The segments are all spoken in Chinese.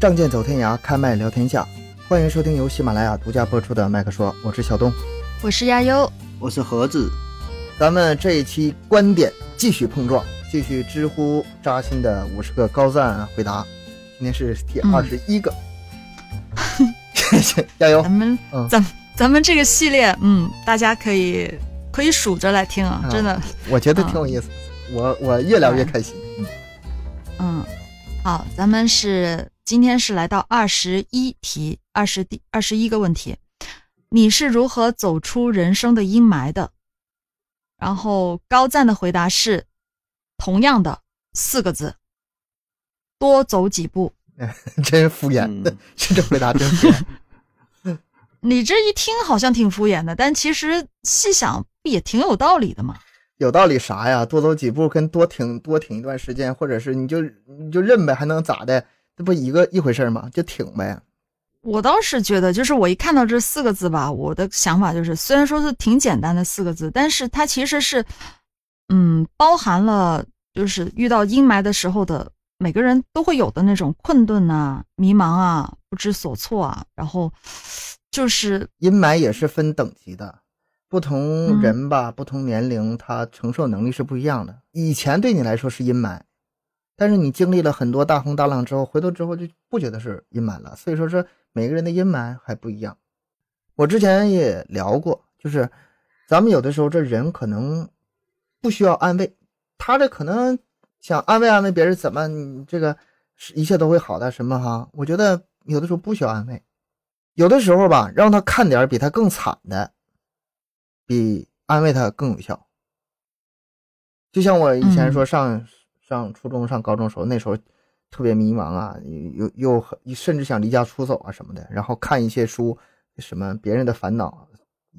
仗剑走天涯，开麦聊天下。欢迎收听由喜马拉雅独家播出的《麦克说》，我是小东，我是亚优，我是盒子。咱们这一期观点继续碰撞，继续知乎扎心的五十个高赞回答。今天是第二十一个，加油！咱们咱咱们这个系列，嗯，大家可以可以数着来听啊，真的，我觉得挺有意思，我我越聊越开心。嗯，好，咱们是今天是来到二十一题，二十第二十一个问题，你是如何走出人生的阴霾的？然后高赞的回答是同样的四个字，多走几步。真敷衍，是 这回答真敷衍。你这一听好像挺敷衍的，但其实细想不也挺有道理的吗。有道理啥呀？多走几步跟多挺多挺一段时间，或者是你就你就认呗，还能咋的？这不一个一回事吗？就挺呗。我倒是觉得，就是我一看到这四个字吧，我的想法就是，虽然说是挺简单的四个字，但是它其实是，嗯，包含了就是遇到阴霾的时候的每个人都会有的那种困顿啊、迷茫啊、不知所措啊，然后就是阴霾也是分等级的。不同人吧，不同年龄，他承受能力是不一样的。以前对你来说是阴霾，但是你经历了很多大风大浪之后，回头之后就不觉得是阴霾了。所以说，是每个人的阴霾还不一样。我之前也聊过，就是咱们有的时候这人可能不需要安慰，他这可能想安慰安慰别人，怎么你这个一切都会好的什么哈？我觉得有的时候不需要安慰，有的时候吧，让他看点比他更惨的。比安慰他更有效。就像我以前说上上初中、上高中时候，那时候特别迷茫啊，又又甚至想离家出走啊什么的。然后看一些书，什么别人的烦恼，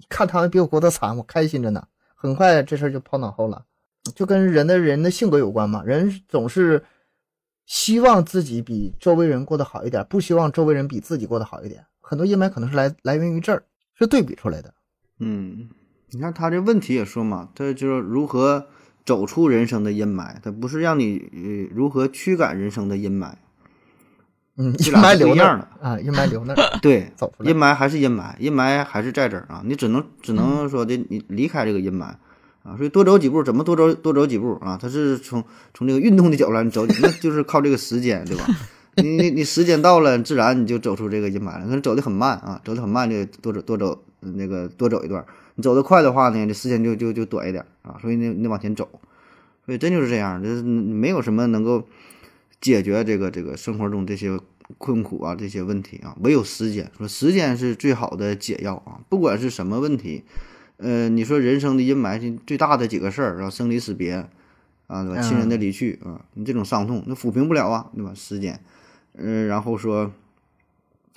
看他们比我过得惨，我开心着呢。很快这事儿就抛脑后了，就跟人的人的性格有关嘛。人总是希望自己比周围人过得好一点，不希望周围人比自己过得好一点。很多阴霾可能是来来源于这儿，是对比出来的。嗯。你看他这问题也说嘛，他就是如何走出人生的阴霾，它不是让你如何驱赶人生的阴霾。嗯，阴霾留那儿啊，阴霾留那儿。对，阴霾还是阴霾，阴霾还是在这儿啊。你只能只能说的，你离开这个阴霾啊。所以多走几步，怎么多走多走几步啊？它是从从这个运动的角度来走，那就是靠这个时间，对吧？你你你时间到了，自然你就走出这个阴霾了。可能走的很慢啊，走的很慢就多走多走那个多走一段。你走得快的话呢，这时间就就就短一点啊，所以你你往前走，所以真就是这样，就是没有什么能够解决这个这个生活中这些困苦啊这些问题啊，唯有时间。说时间是最好的解药啊，不管是什么问题，呃，你说人生的阴霾最大的几个事儿，然后生离死别啊，对吧？亲人的离去啊，你这种伤痛那抚平不了啊，对吧？时间，嗯，然后说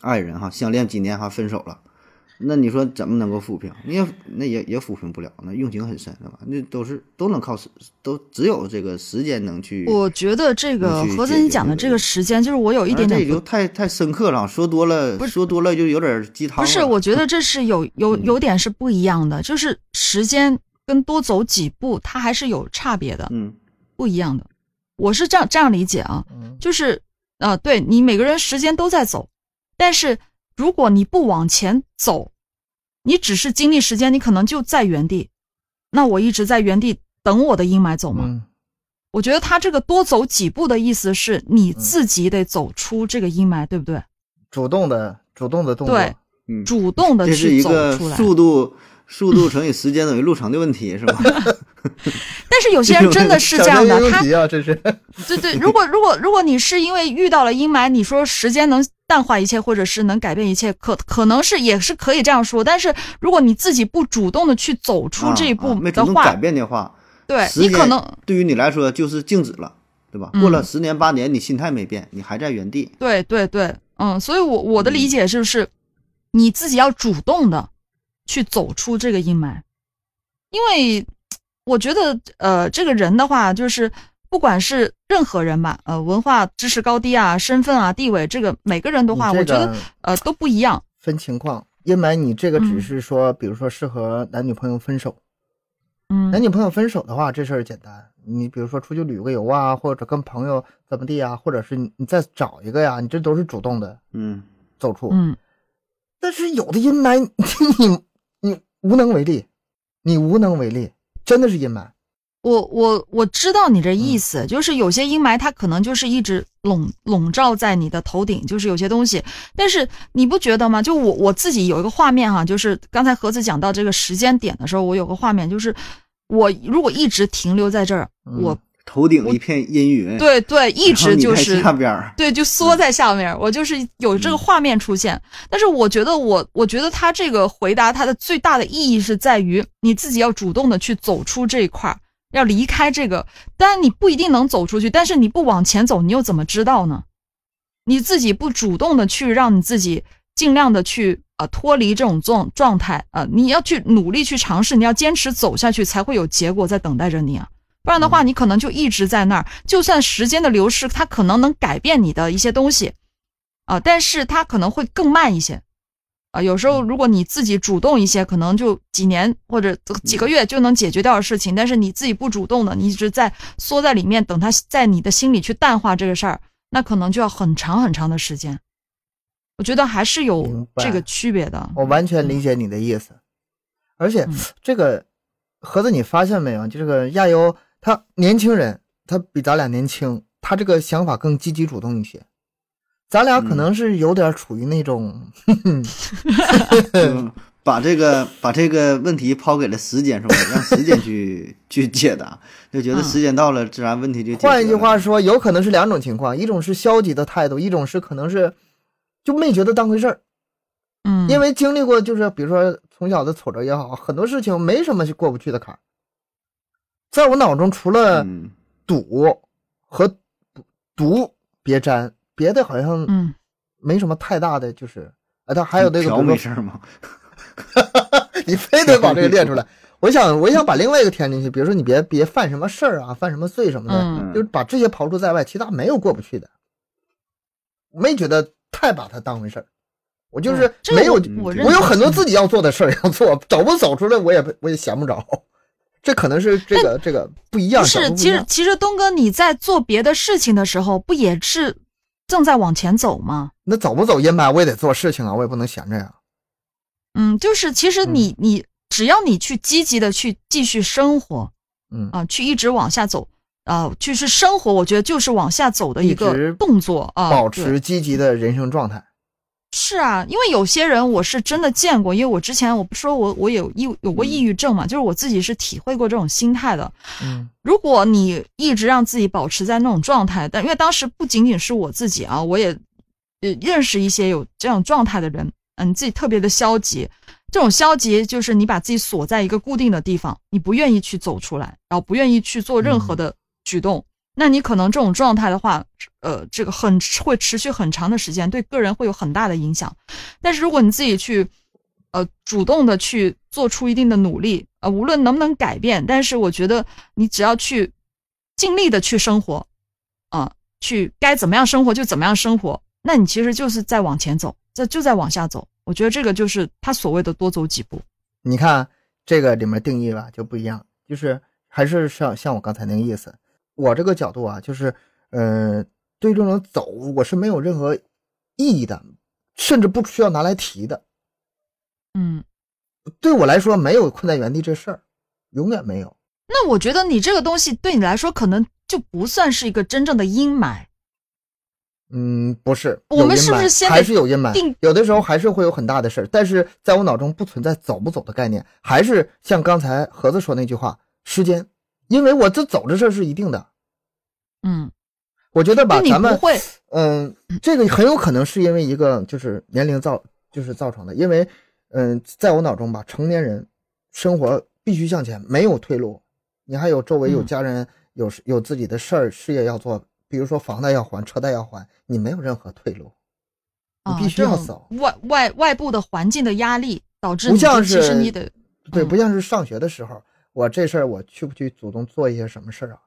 爱人哈，相恋几年哈，分手了。那你说怎么能够抚平？你也那也也抚平不了，那用情很深，是吧？那都是都能靠时，都只有这个时间能去。我觉得这个盒子你讲的这个时间，就是我有一点点，这就太太深刻了，说多了，说多了就有点鸡汤。不是，我觉得这是有有有点是不一样的，就是时间跟多走几步，它还是有差别的，嗯，不一样的。我是这样这样理解啊，就是啊，对你每个人时间都在走，但是。如果你不往前走，你只是经历时间，你可能就在原地。那我一直在原地等我的阴霾走吗？我觉得他这个多走几步的意思是你自己得走出这个阴霾，对不对？主动的，主动的动作，对，主动的去走出来。速度。速度乘以时间等于路程的问题是吧？有些人真的是这样的，他这是 对对。如果如果如果你是因为遇到了阴霾，你说时间能淡化一切，或者是能改变一切，可可能是也是可以这样说。但是如果你自己不主动的去走出这一步的话，改变的话，对你可能对于你来说就是静止了，对吧？过了十年八年，你心态没变，你还在原地。对对对，嗯，所以我我的理解就是，你自己要主动的。去走出这个阴霾，因为我觉得，呃，这个人的话，就是不管是任何人吧，呃，文化知识高低啊，身份啊，地位，这个每个人的话，我觉得，呃，都不一样。分情况，阴霾，你这个只是说，比如说适合男女朋友分手，嗯，男女朋友分手的话，这事儿简单，你比如说出去旅个游啊，或者跟朋友怎么地啊，或者是你你再找一个呀，你这都是主动的，嗯，走出。嗯。但是有的阴霾，你你无能为力，你无能为力，真的是阴霾。我我我知道你这意思，就是有些阴霾它可能就是一直笼笼罩在你的头顶，就是有些东西。但是你不觉得吗？就我我自己有一个画面哈，就是刚才盒子讲到这个时间点的时候，我有个画面，就是我如果一直停留在这儿，我头顶一片阴云，对对，一直就是下边 对，就缩在下面，我就是有这个画面出现。但是我觉得我我觉得他这个回答他的最大的意义是在于你自己要主动的去走出这一块。要离开这个，当然你不一定能走出去，但是你不往前走，你又怎么知道呢？你自己不主动的去让你自己尽量的去啊脱离这种状状态啊，你要去努力去尝试，你要坚持走下去，才会有结果在等待着你啊。不然的话，你可能就一直在那儿，就算时间的流逝，它可能能改变你的一些东西啊，但是它可能会更慢一些。啊，有时候如果你自己主动一些，可能就几年或者几个月就能解决掉的事情。但是你自己不主动的，你一直在缩在里面，等它在你的心里去淡化这个事儿，那可能就要很长很长的时间。我觉得还是有这个区别的。我完全理解你的意思，而且这个盒子你发现没有？就这个亚优，他年轻人，他比咱俩年轻，他这个想法更积极主动一些。咱俩可能是有点处于那种，把这个把这个问题抛给了时间，是吧？让时间去去解答，就觉得时间到了，自然问题就解决。换一句话说，有可能是两种情况，一种是消极的态度，一种是可能是就没觉得当回事儿。嗯，因为经历过，就是比如说从小的挫折也好，很多事情没什么过不去的坎儿。在我脑中，除了赌和毒别沾。别的好像嗯，没什么太大的，就是哎，他还有那个没事吗？你非得把这个列出来，我想我想把另外一个填进去，比如说你别别犯什么事儿啊，犯什么罪什么的，就是把这些刨除在外，其他没有过不去的，没觉得太把它当回事儿。我就是没有，我有很多自己要做的事儿要做，走不走出来我也我也闲不着，这可能是这个这个不一样。是，其实其实东哥你在做别的事情的时候，不也是？正在往前走吗？那走不走阴霾，我也得做事情啊，我也不能闲着呀。嗯，就是其实你你只要你去积极的去继续生活，嗯啊，去一直往下走啊，就是生活，我觉得就是往下走的一个动作啊，保持积极的人生状态。是啊，因为有些人我是真的见过，因为我之前我不说我我有抑有过抑郁症嘛，就是我自己是体会过这种心态的。嗯，如果你一直让自己保持在那种状态，但因为当时不仅仅是我自己啊，我也呃认识一些有这样状态的人，嗯，自己特别的消极，这种消极就是你把自己锁在一个固定的地方，你不愿意去走出来，然后不愿意去做任何的举动。那你可能这种状态的话，呃，这个很会持续很长的时间，对个人会有很大的影响。但是如果你自己去，呃，主动的去做出一定的努力，呃，无论能不能改变，但是我觉得你只要去尽力的去生活，啊，去该怎么样生活就怎么样生活，那你其实就是在往前走，这就在往下走。我觉得这个就是他所谓的多走几步。你看这个里面定义吧就不一样，就是还是像像我刚才那个意思。我这个角度啊，就是，呃，对这种走，我是没有任何意义的，甚至不需要拿来提的。嗯，对我来说，没有困在原地这事儿，永远没有。那我觉得你这个东西对你来说，可能就不算是一个真正的阴霾。嗯，不是，我们是不是先还是有阴霾？有的时候还是会有很大的事儿，但是在我脑中不存在走不走的概念，还是像刚才盒子说那句话，时间。因为我这走这事儿是一定的，嗯，我觉得吧，咱们会，嗯，这个很有可能是因为一个就是年龄造就是造成的，因为，嗯，在我脑中吧，成年人生活必须向前，没有退路，你还有周围有家人，有有自己的事儿事业要做，比如说房贷要还，车贷要还，你没有任何退路，你必须要走。外外外部的环境的压力导致，不像是，其实你得，对，不像是上学的时候。我这事儿我去不去主动做一些什么事儿啊？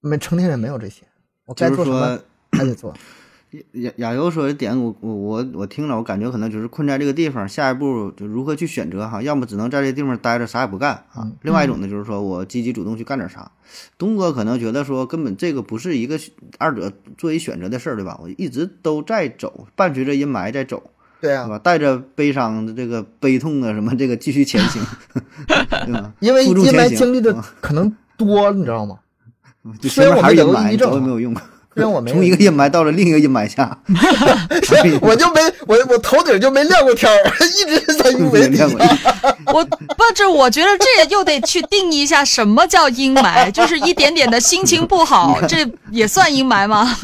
没成年人没有这些，我该做什么还得做。亚亚游说的点，我我我我听了，我感觉可能就是困在这个地方，下一步就如何去选择哈？要么只能在这地方待着，啥也不干啊；另外一种呢，就是说我积极主动去干点啥。东哥可能觉得说，根本这个不是一个二者做一选择的事儿，对吧？我一直都在走，伴随着阴霾在走，对啊，是吧？带着悲伤的这个悲痛啊什么，这个继续前行，对吧？因为阴霾经历的啊可能多，你知道吗？就前面还是阴霾，没有用。虽然我没从一个阴霾到了另一个阴霾下，我就没我我头顶就没亮过天儿，一直在阴霾底下。我不是，我觉得这又得去定义一下什么叫阴霾，就是一点点的心情不好，这也算阴霾吗？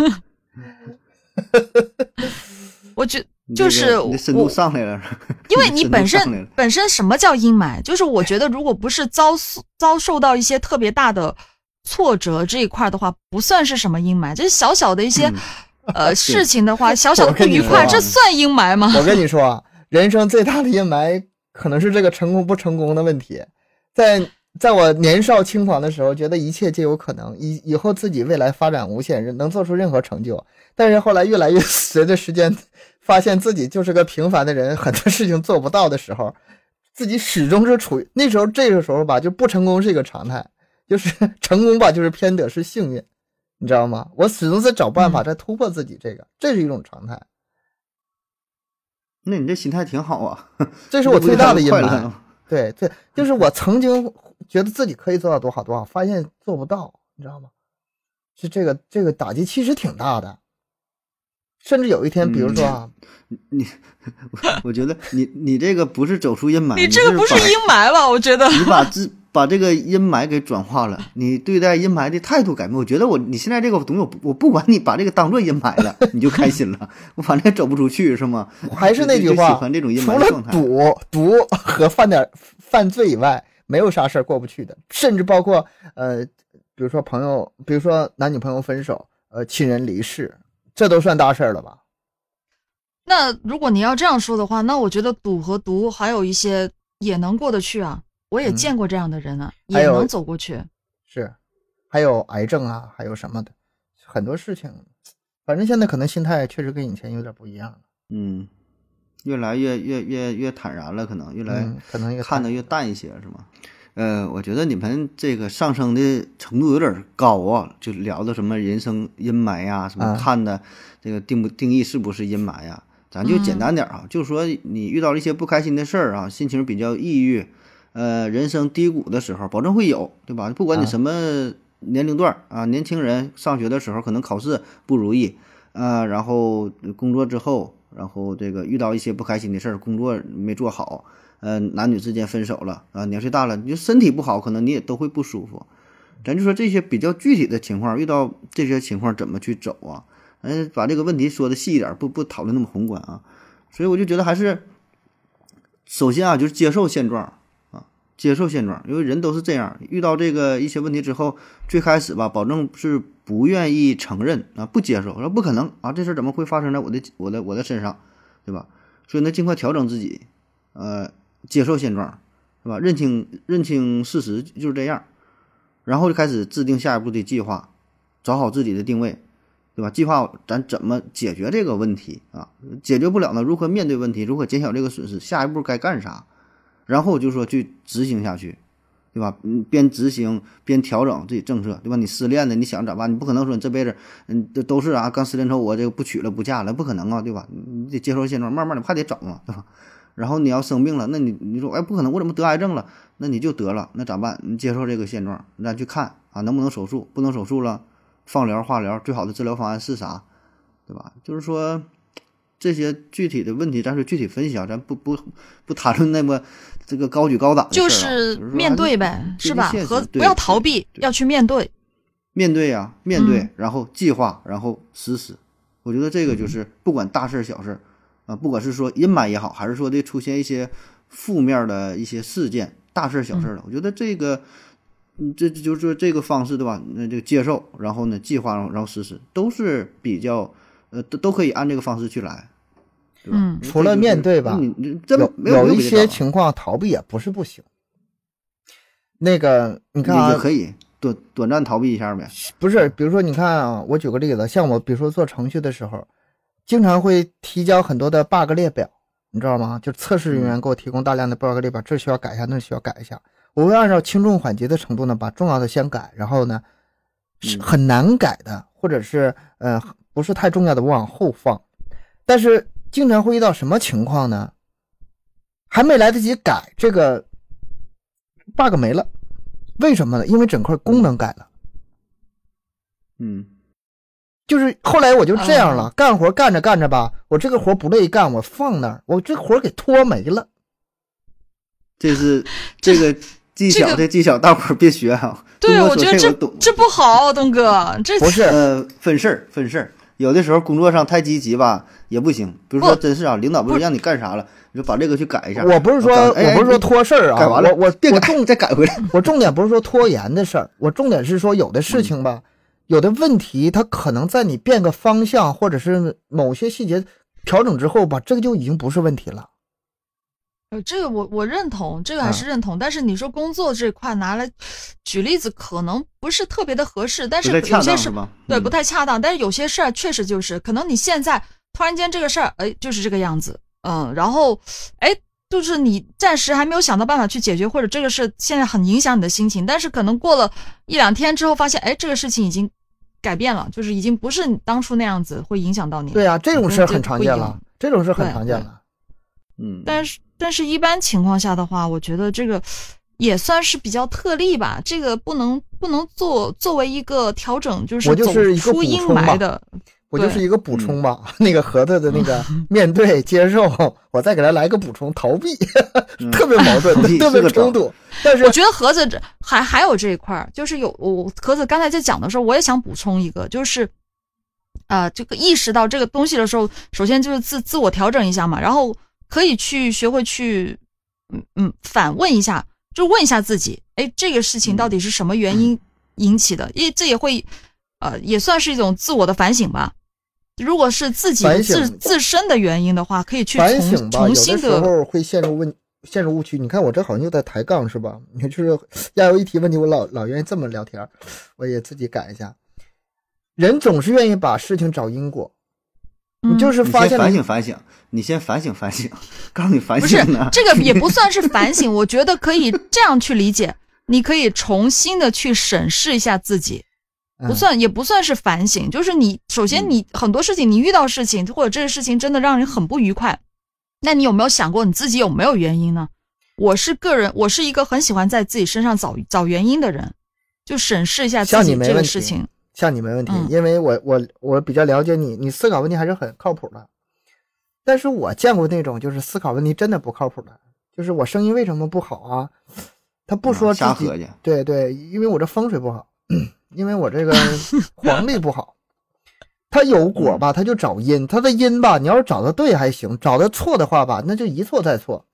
我觉就是 你深度上来了，因为你本身本身什么叫阴霾？就是我觉得如果不是遭遭受到一些特别大的挫折这一块的话，不算是什么阴霾。这小小的一些、嗯、呃 事情的话，小小的不愉快，这算阴霾吗？我跟你说啊，人生最大的阴霾可能是这个成功不成功的问题。在在我年少轻狂的时候，觉得一切皆有可能，以以后自己未来发展无限，能做出任何成就。但是后来越来越随着时间，发现自己就是个平凡的人，很多事情做不到的时候，自己始终是处于那时候这个时候吧，就不成功是一个常态，就是成功吧就是偏得是幸运，你知道吗？我始终在找办法在突破自己，这个、嗯、这是一种常态。那你这心态挺好啊，这是我最大的阴霾。对对，就是我曾经觉得自己可以做到多好多好，发现做不到，你知道吗？是这个这个打击其实挺大的，甚至有一天，比如说啊，嗯、你，我觉得你你这个不是走出阴霾，你这个不是阴霾吧？我觉得你把自把这个阴霾给转化了，你对待阴霾的态度改变。我觉得我你现在这个东西，我我不管你把这个当做阴霾了，你就开心了。我反正走不出去，是吗？还是那句话，喜欢这种阴除霾的状态。了赌赌和犯点犯罪以外，没有啥事儿过不去的。甚至包括呃，比如说朋友，比如说男女朋友分手，呃，亲人离世，这都算大事儿了吧？那如果你要这样说的话，那我觉得赌和毒还有一些也能过得去啊。我也见过这样的人啊，嗯、也能走过去。是，还有癌症啊，还有什么的，很多事情。反正现在可能心态确实跟以前有点不一样了。嗯，越来越越越越坦然了，可能越来、嗯、可能越看得越淡一些，是吗？呃，我觉得你们这个上升的程度有点高啊，就聊的什么人生阴霾呀，什么看的这个定不定义是不是阴霾呀？咱就简单点啊，嗯、就是说你遇到了一些不开心的事儿啊，心情比较抑郁。呃，人生低谷的时候，保证会有，对吧？不管你什么年龄段啊，年轻人上学的时候可能考试不如意啊，然后工作之后，然后这个遇到一些不开心的事儿，工作没做好，呃，男女之间分手了啊，年岁大了，你就身体不好，可能你也都会不舒服。咱就说这些比较具体的情况，遇到这些情况怎么去走啊？嗯，把这个问题说的细一点，不不讨论那么宏观啊。所以我就觉得还是，首先啊，就是接受现状。接受现状，因为人都是这样，遇到这个一些问题之后，最开始吧，保证是不愿意承认啊，不接受，说不可能啊，这事怎么会发生在我的我的我的身上，对吧？所以呢，尽快调整自己，呃，接受现状，是吧？认清认清事实就是这样，然后就开始制定下一步的计划，找好自己的定位，对吧？计划咱怎么解决这个问题啊？解决不了呢，如何面对问题？如何减小这个损失？下一步该干啥？然后就说去执行下去，对吧？嗯，边执行边调整自己政策，对吧？你失恋了，你想咋办？你不可能说你这辈子，嗯，这都是啊，刚失恋之后我这个不娶了不嫁了，不可能啊，对吧？你得接受现状，慢慢的还得找嘛，对吧？然后你要生病了，那你你说哎，不可能，我怎么得癌症了？那你就得了，那咋办？你接受这个现状，咱去看啊，能不能手术？不能手术了，放疗、化疗，最好的治疗方案是啥？对吧？就是说。这些具体的问题，咱是具体分析啊，咱不不不谈论那么这个高举高打、啊、就是面对呗，是吧？和不要逃避，要去面对。面对呀、啊，面对，嗯、然后计划，然后实施。我觉得这个就是不管大事小事啊，不管是说阴霾也好，还是说的出现一些负面的一些事件，大事小事的，嗯、我觉得这个，嗯，这就是说这个方式对吧？那这个接受，然后呢计划，然后实施，都是比较。呃，都都可以按这个方式去来，对吧？嗯，除了面对吧，你你这有没有一些情况逃避也不是不行。那个你看啊，也可以短短暂逃避一下呗。不是，比如说你看啊，我举个例子，像我比如说做程序的时候，经常会提交很多的 bug 列表，你知道吗？就测试人员给我提供大量的 bug 列表，这需要改一下，那需要改一下。我会按照轻重缓急的程度呢，把重要的先改，然后呢，是很难改的，或者是呃不是太重要的，我往后放。但是经常会遇到什么情况呢？还没来得及改，这个 bug 没了，为什么呢？因为整块功能改了。嗯。就是后来我就这样了，干活干着干着吧，我这个活不乐意干，我放那儿，我这活给拖没了。这是 这个技巧，这技巧大伙儿别学啊。对，我觉得这这不好，东哥，这不是呃分事儿分事儿。有的时候工作上太积极吧也不行，比如说真是啊，领导不是让你干啥了，你就把这个去改一下。我不是说我不是说拖事儿啊，改完了我我重再改回来。我重点不是说拖延的事儿，我重点是说有的事情吧。有的问题，它可能在你变个方向，或者是某些细节调整之后吧，这个就已经不是问题了。呃，这个我我认同，这个还是认同。但是你说工作这块拿来举例子，可能不是特别的合适。但是有些事对不太恰当。但是有些事儿确实就是，可能你现在突然间这个事儿，哎，就是这个样子，嗯，然后哎。就是你暂时还没有想到办法去解决，或者这个事现在很影响你的心情，但是可能过了一两天之后，发现哎，这个事情已经改变了，就是已经不是你当初那样子，会影响到你。对啊，这种事很常见了，这种事很常见了。嗯，但是但是一般情况下的话，我觉得这个也算是比较特例吧，这个不能不能做作为一个调整，就是走出阴霾的。我就是一个补充吧，那个盒子的那个 面对接受，我再给他来个补充，逃避，特别矛盾，特别冲突。但是我觉得盒子这还还有这一块就是有我盒子刚才在讲的时候，我也想补充一个，就是啊，这个意识到这个东西的时候，首先就是自自我调整一下嘛，然后可以去学会去嗯嗯反问一下，就问一下自己，哎，这个事情到底是什么原因引起的？因为这也会。呃，也算是一种自我的反省吧。如果是自己自自身的原因的话，可以去反省吧。有的时候会陷入问陷入误区。你看我这好像又在抬杠是吧？你就是亚游一提问题，我老老愿意这么聊天，我也自己改一下。人总是愿意把事情找因果，你就是发现反省反省，你先反省反省，告诉你反省不是。这个也不算是 反省，我觉得可以这样去理解。你可以重新的去审视一下自己。不算，也不算是反省，就是你首先你很多事情，你遇到事情或者这个事情真的让人很不愉快，那你有没有想过你自己有没有原因呢？我是个人，我是一个很喜欢在自己身上找找原因的人，就审视一下自己这个事情。像你没问题，因为我我我比较了解你，你思考问题还是很靠谱的。但是我见过那种就是思考问题真的不靠谱的，就是我声音为什么不好啊？他不说自己，对对，因为我这风水不好。因为我这个 黄历不好，他有果吧，他就找因，他的因吧，你要是找的对还行，找的错的话吧，那就一错再错。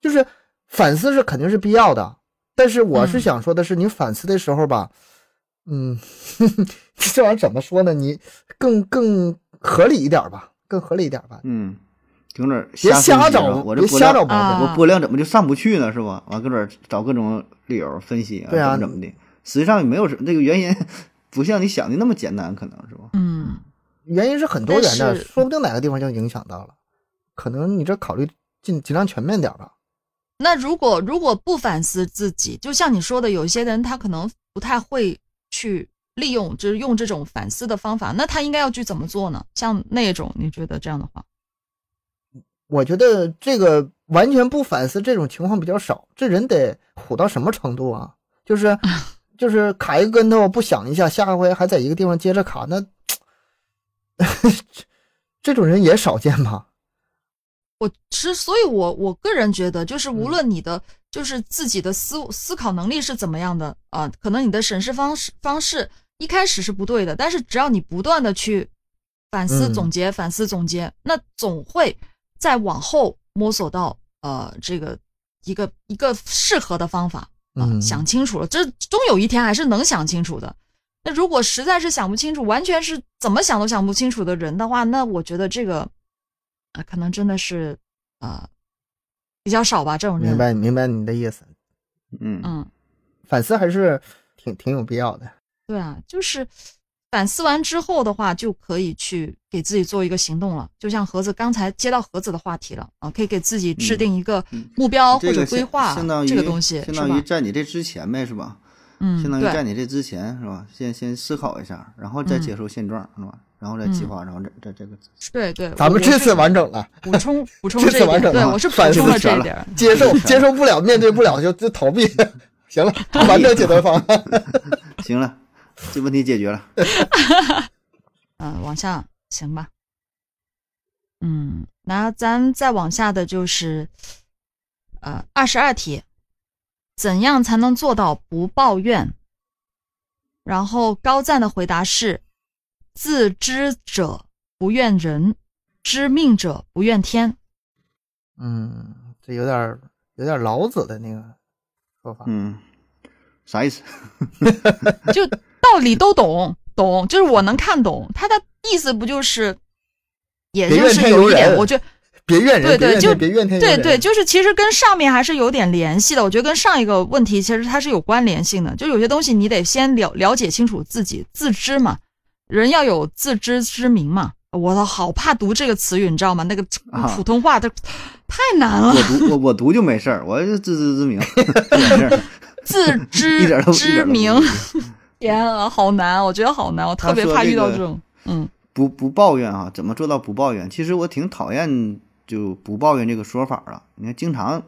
就是反思是肯定是必要的，但是我是想说的是，你反思的时候吧，嗯，这玩意儿怎么说呢？你更更合理一点吧，更合理一点吧。嗯，搁那儿别瞎找，我这瞎找毛病，我播量怎么就上不去呢？是吧？完搁这儿找各种理由分析啊，怎么怎么的。实际上也没有什这个原因，不像你想的那么简单，可能是吧？嗯，原因是很多元的，说不定哪个地方就影响到了。可能你这考虑尽尽量全面点吧。那如果如果不反思自己，就像你说的，有些人他可能不太会去利用，就是用这种反思的方法，那他应该要去怎么做呢？像那种，你觉得这样的话？我觉得这个完全不反思这种情况比较少。这人得虎到什么程度啊？就是。就是卡一个跟头不想一下，下回还在一个地方接着卡，那 这种人也少见吧？我之所以，我我个人觉得，就是无论你的就是自己的思思考能力是怎么样的啊，可能你的审视方式方式一开始是不对的，但是只要你不断的去反思总结，反思总结，那总会在往后摸索到呃这个一个一个适合的方法。啊，想清楚了，这终有一天还是能想清楚的。那如果实在是想不清楚，完全是怎么想都想不清楚的人的话，那我觉得这个啊，可能真的是啊比较少吧。这种人明白明白你的意思，嗯嗯，反思还是挺挺有必要的。对啊，就是反思完之后的话，就可以去给自己做一个行动了。就像盒子刚才接到盒子的话题了啊，可以给自己制定一个目标或者规划，这个东西相当于在你这之前呗，是吧？嗯，相当于在你这之前是吧？先先思考一下，然后再接受现状是吧？然后再计划，然后再再这个。对对，咱们这次完整了，补充补充这次完整了，对我是补充了这一点，接受 接受不了，面对不了就就逃避。行了，完整解决方案。行了，这问题解决了。嗯，往下行吧。嗯，那咱再往下的就是，呃，二十二题，怎样才能做到不抱怨？然后高赞的回答是：自知者不怨人，知命者不怨天。嗯，这有点有点老子的那个说法。嗯，啥意思？就道理都懂。懂，就是我能看懂他的意思，不就是，也就是有一点，我觉得别怨人，对对，就别怨天，对对，就是其实跟上面还是有点联系的。我觉得跟上一个问题其实它是有关联性的，就有些东西你得先了了解清楚自己，自知嘛，人要有自知之明嘛。我好怕读这个词语，你知道吗？那个普通话的太难了。我读我我读就没事儿，我自知之明，自知之明。天啊，好难！我觉得好难，我特别怕遇到这种。嗯，不不抱怨啊，怎么做到不抱怨？其实我挺讨厌就不抱怨这个说法啊。你看，经常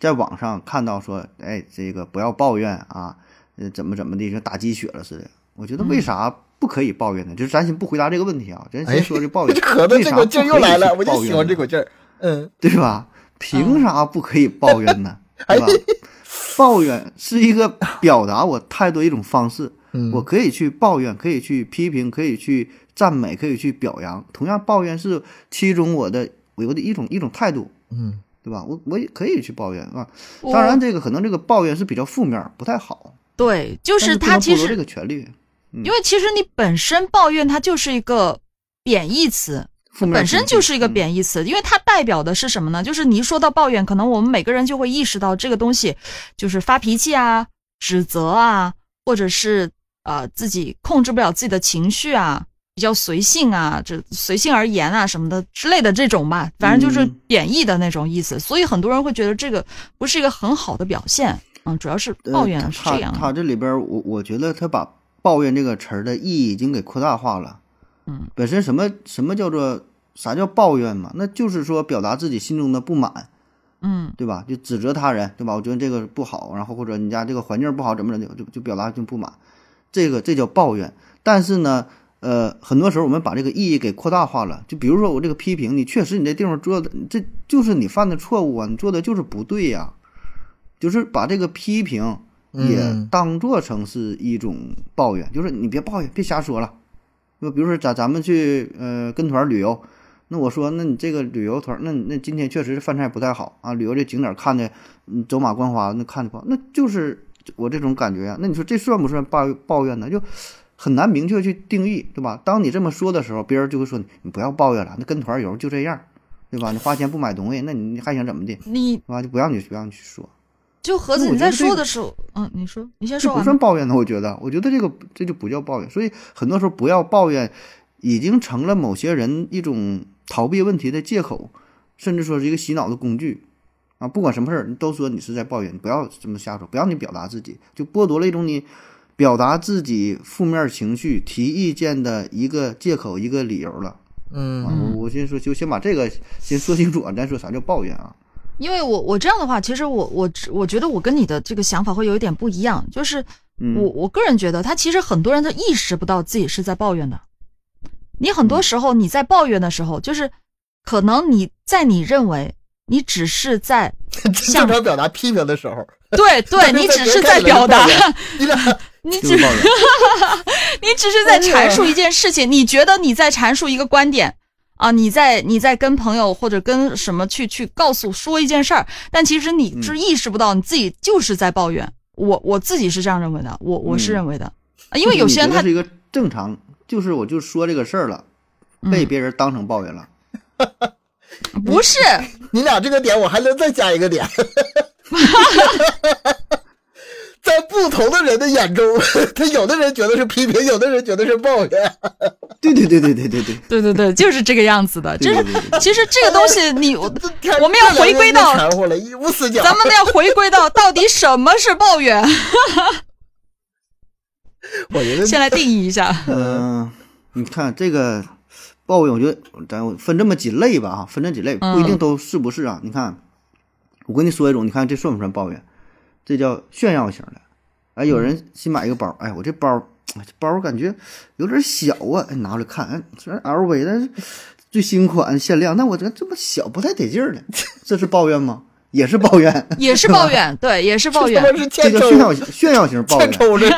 在网上看到说，哎，这个不要抱怨啊，呃，怎么怎么的，就打鸡血了似的。我觉得为啥不可以抱怨呢？就是咱先不回答这个问题啊，咱先说这抱怨。为啥这个劲又来了，我就喜欢这股劲儿。嗯，对吧？凭啥不可以抱怨呢？对吧？抱怨是一个 表达我态度一种方式，我可以去抱怨，可以去批评，可以去赞美，可以去表扬。同样，抱怨是其中我的我的一种一种态度，嗯，对吧？我我也可以去抱怨啊。当然，这个可能这个抱怨是比较负面，不太好。对，就是他其实这个权利，因为其实你本身抱怨它就是一个贬义词。本身就是一个贬义词，因为它代表的是什么呢？就是你一说到抱怨，可能我们每个人就会意识到这个东西就是发脾气啊、指责啊，或者是呃自己控制不了自己的情绪啊，比较随性啊，这随性而言啊什么的之类的这种吧，反正就是贬义的那种意思。所以很多人会觉得这个不是一个很好的表现，嗯，主要是抱怨是这样。他这里边，我我觉得他把抱怨这个词儿的意义已经给扩大化了。嗯，本身什么什么叫做啥叫抱怨嘛？那就是说表达自己心中的不满，嗯，对吧？就指责他人，对吧？我觉得这个不好，然后或者你家这个环境不好，怎么着就就就表达就不满，这个这叫抱怨。但是呢，呃，很多时候我们把这个意义给扩大化了。就比如说我这个批评你，确实你这地方做的这就是你犯的错误啊，你做的就是不对呀，就是把这个批评也当做成是一种抱怨，就是你别抱怨，别瞎说了。就比如说咱咱们去呃跟团旅游，那我说那你这个旅游团，那那今天确实是饭菜不太好啊，旅游这景点看的嗯走马观花，那看的不好，那就是我这种感觉呀。那你说这算不算抱抱怨呢？就很难明确去定义，对吧？当你这么说的时候，别人就会说你不要抱怨了，那跟团游就这样，对吧？你花钱不买东西，那你还想怎么的？你啊就不让你不让你去说。就盒子，你在说的时候，嗯，你说，你先说。这不算抱怨的，我觉得，我觉得这个这就不叫抱怨。所以很多时候不要抱怨，已经成了某些人一种逃避问题的借口，甚至说是一个洗脑的工具啊！不管什么事儿，你都说你是在抱怨，你不要这么瞎说，不要你表达自己，就剥夺了一种你表达自己负面情绪、提意见的一个借口、一个理由了。嗯，我我先说，就先把这个先说清楚啊，再说啥叫抱怨啊。因为我我这样的话，其实我我我觉得我跟你的这个想法会有一点不一样，就是我我个人觉得，他其实很多人都意识不到自己是在抱怨的。你很多时候你在抱怨的时候，就是可能你在你认为你只是在 向常表达批评的时候，对对，你只是在表达，你只你只是在阐述一件事情，你觉得你在阐述一个观点。啊，你在你在跟朋友或者跟什么去去告诉说一件事儿，但其实你是意识不到你自己就是在抱怨。我我自己是这样认为的，我我是认为的，因为有些人他是一个正常，就是我就说这个事儿了，被别人当成抱怨了，不是？你俩这个点我还能再加一个点，在不同的人的的眼中，他有的人觉得是批评，有的人觉得是抱怨。对对对对对对对对对对，就是这个样子的。就是其实这个东西，你我我们要回归到一无死角。咱们要回归到到底什么是抱怨？我觉得 先来定义一下。嗯，你看这个抱怨，我觉得咱分这么几类吧，哈，分这几类不一定都是不是啊？你看，我跟你说一种，你看这算不算抱怨？这叫炫耀型的。哎，有人新买一个包，哎，我这包，这包感觉有点小啊，哎，拿出来看，哎，虽然 LV 但是最新款限量，那我这这么小不太得劲儿呢，这是抱怨吗？也是抱怨，也是抱怨，对，也是抱怨，这叫炫耀炫耀型抱怨。抽着，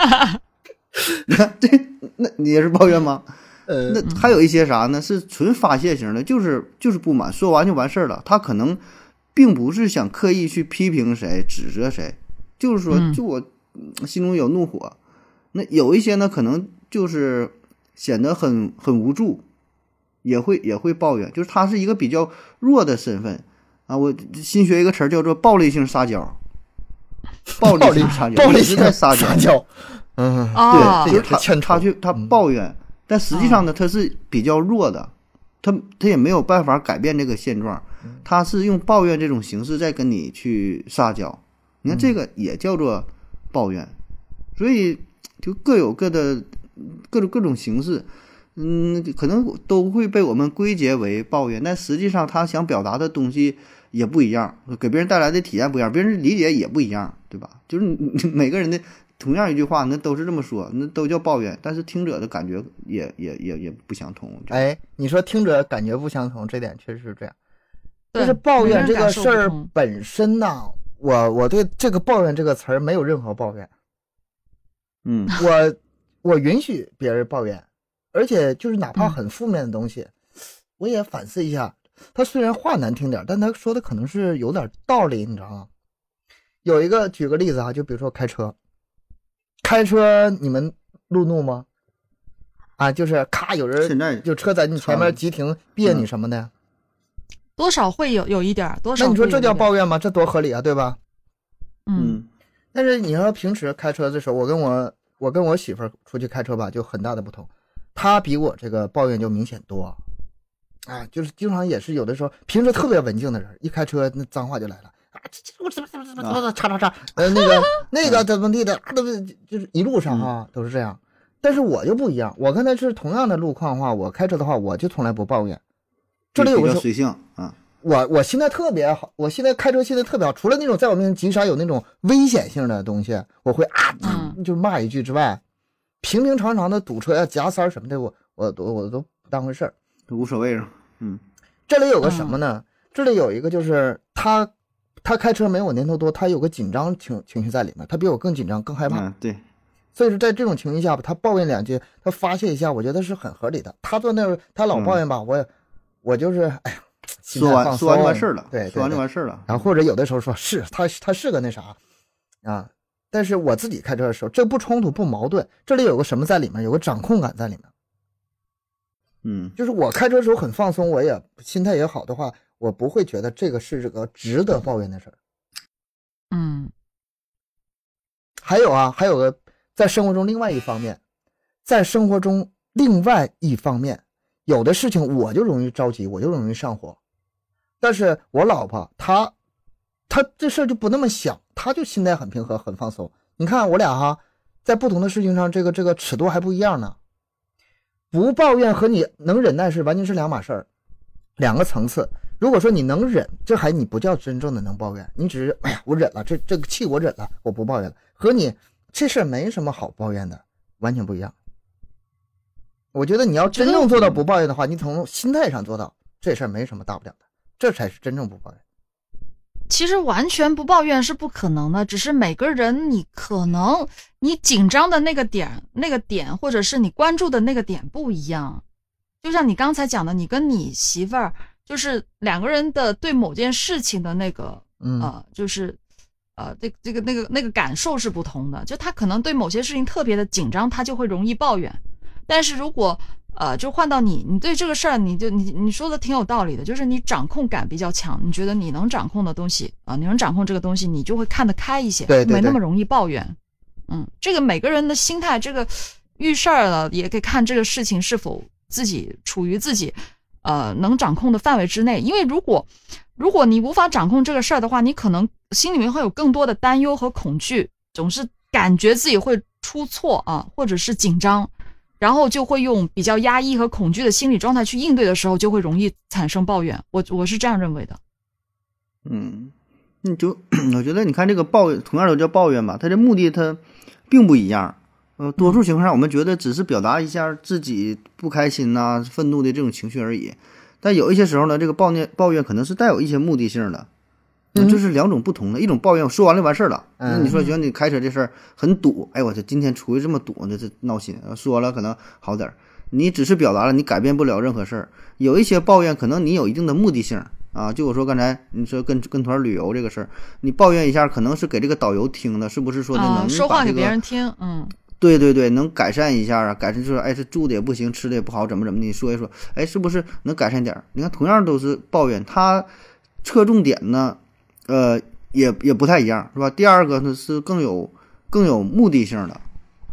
这那你也是抱怨吗？呃，那还有一些啥呢？是纯发泄型的，就是就是不满，说完就完事儿了。他可能并不是想刻意去批评谁、指责谁，就是说，就我。心中有怒火，那有一些呢，可能就是显得很很无助，也会也会抱怨，就是他是一个比较弱的身份啊。我新学一个词儿叫做暴力性撒娇，暴力性撒娇，暴力在撒娇，嗯，对，就是他他去他抱怨，但实际上呢，他是比较弱的，他他也没有办法改变这个现状，他是用抱怨这种形式在跟你去撒娇，你看这个也叫做。抱怨，所以就各有各的各种各种形式，嗯，可能都会被我们归结为抱怨，但实际上他想表达的东西也不一样，给别人带来的体验不一样，别人理解也不一样，对吧？就是 每个人的同样一句话，那都是这么说，那都叫抱怨，但是听者的感觉也也也也不相同。哎，你说听者感觉不相同，这点确实是这样。但是抱怨这个事儿本身呢。我我对这个抱怨这个词儿没有任何抱怨，嗯，我我允许别人抱怨，而且就是哪怕很负面的东西，我也反思一下。他虽然话难听点，但他说的可能是有点道理，你知道吗？有一个举个例子啊，就比如说开车，开车你们路怒吗？啊，就是咔有人就车在你前面急停别你什么的。多少会有有一点儿，多少？那你说这叫抱怨吗？这多合理啊，对吧？嗯。但是你要平时开车的时候，我跟我我跟我媳妇儿出去开车吧，就很大的不同。她比我这个抱怨就明显多，啊，就是经常也是有的时候，平时特别文静的人，一开车那脏话就来了啊，这这我怎么怎么怎么怎么叉叉叉，呃那个 那个怎么地的啊，都是就是一路上啊都是这样。但是我就不一样，我跟他是同样的路况的话，我开车的话，我就从来不抱怨。这里有个随性啊，我我现在特别好，我现在开车现在特别好，除了那种在我面前急刹有那种危险性的东西，我会啊，就骂一句之外，平平常常的堵车呀、夹塞什么的，我我我我都不当回事儿，都无所谓了。嗯，这里有个什么呢？这里有一个就是他他开车没我年头多，他有个紧张情情绪在里面，他比我更紧张、更害怕。对，所以说在这种情况下吧，他抱怨两句，他发泄一下，我觉得是很合理的。他坐那儿，他老抱怨吧，我也。我就是，哎呀，说完说完就完事儿了，对，说完就完事儿了。然后或者有的时候说是他他是个那啥，啊，但是我自己开车的时候，这不冲突不矛盾，这里有个什么在里面，有个掌控感在里面。嗯，就是我开车的时候很放松，我也心态也好的话，我不会觉得这个是这个值得抱怨的事儿。嗯，还有啊，还有个在生活中另外一方面，在生活中另外一方面。有的事情我就容易着急，我就容易上火，但是我老婆她，她这事儿就不那么想，她就心态很平和，很放松。你看我俩哈，在不同的事情上，这个这个尺度还不一样呢。不抱怨和你能忍耐是完全是两码事儿，两个层次。如果说你能忍，这还你不叫真正的能抱怨，你只是哎呀我忍了，这这个气我忍了，我不抱怨了。和你这事儿没什么好抱怨的，完全不一样。我觉得你要真正做到不抱怨的话，你从心态上做到这事儿没什么大不了的，这才是真正不抱怨。其实完全不抱怨是不可能的，只是每个人你可能你紧张的那个点、那个点，或者是你关注的那个点不一样。就像你刚才讲的，你跟你媳妇儿就是两个人的对某件事情的那个呃，就是呃，这这个那个那个感受是不同的。就他可能对某些事情特别的紧张，他就会容易抱怨。但是如果呃，就换到你，你对这个事儿，你就你你说的挺有道理的，就是你掌控感比较强，你觉得你能掌控的东西啊，你能掌控这个东西，你就会看得开一些，对，没那么容易抱怨。嗯，这个每个人的心态，这个遇事儿了，也可以看这个事情是否自己处于自己呃能掌控的范围之内。因为如果如果你无法掌控这个事儿的话，你可能心里面会有更多的担忧和恐惧，总是感觉自己会出错啊，或者是紧张，然后就会用比较压抑和恐惧的心理状态去应对的时候，就会容易产生抱怨。我我是这样认为的。嗯，你就我觉得你看这个抱怨，同样都叫抱怨吧，它的目的它。并不一样，呃，多数情况下我们觉得只是表达一下自己不开心呐、愤怒的这种情绪而已。但有一些时候呢，这个抱怨抱怨可能是带有一些目的性的，那就是两种不同的。一种抱怨说完了完事儿了，那你说觉得你开车这事儿很堵，哎我这今天出去这么堵，这这闹心。说了可能好点儿，你只是表达了，你改变不了任何事儿。有一些抱怨可能你有一定的目的性。啊，就我说刚才你说跟跟团旅游这个事儿，你抱怨一下，可能是给这个导游听的，是不是说你能说话给别人听？嗯，对对对，能改善一下啊，改善就是哎，这住的也不行，吃的也不好，怎么怎么的？你说一说，哎，是不是能改善点儿？你看，同样都是抱怨，他侧重点呢，呃，也也不太一样，是吧？第二个呢是更有更有目的性的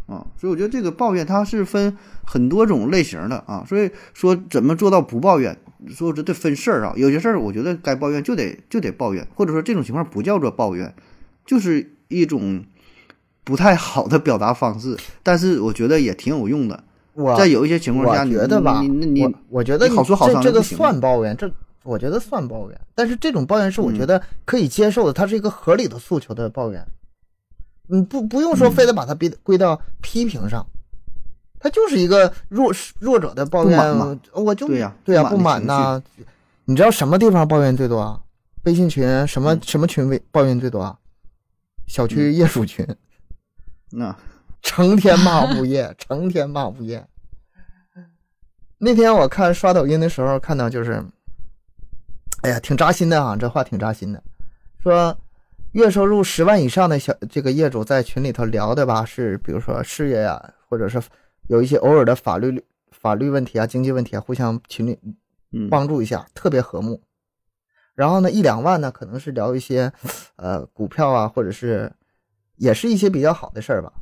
啊，所以我觉得这个抱怨它是分很多种类型的啊，所以说怎么做到不抱怨？说这得分事儿啊，有些事儿我觉得该抱怨就得就得抱怨，或者说这种情况不叫做抱怨，就是一种不太好的表达方式。但是我觉得也挺有用的。我在有一些情况下，你觉得吧？你你我觉得好说好这这个算抱怨，这我觉得算抱怨。但是这种抱怨是我觉得可以接受的，它是一个合理的诉求的抱怨。你不不用说非得把它归归到批评上。它就是一个弱弱者的抱怨，我就对呀，对呀，不满呐。你知道什么地方抱怨最多啊？微信群什么什么群为抱怨最多？小区业主群，那 成天骂物业，成天骂物业。那天我看刷抖音的时候看到，就是，哎呀，挺扎心的啊，这话挺扎心的。说月收入十万以上的小这个业主在群里头聊的吧，是比如说事业呀，或者是。有一些偶尔的法律法律问题啊，经济问题啊，互相群里帮助一下，特别和睦。然后呢，一两万呢，可能是聊一些呃股票啊，或者是也是一些比较好的事儿吧。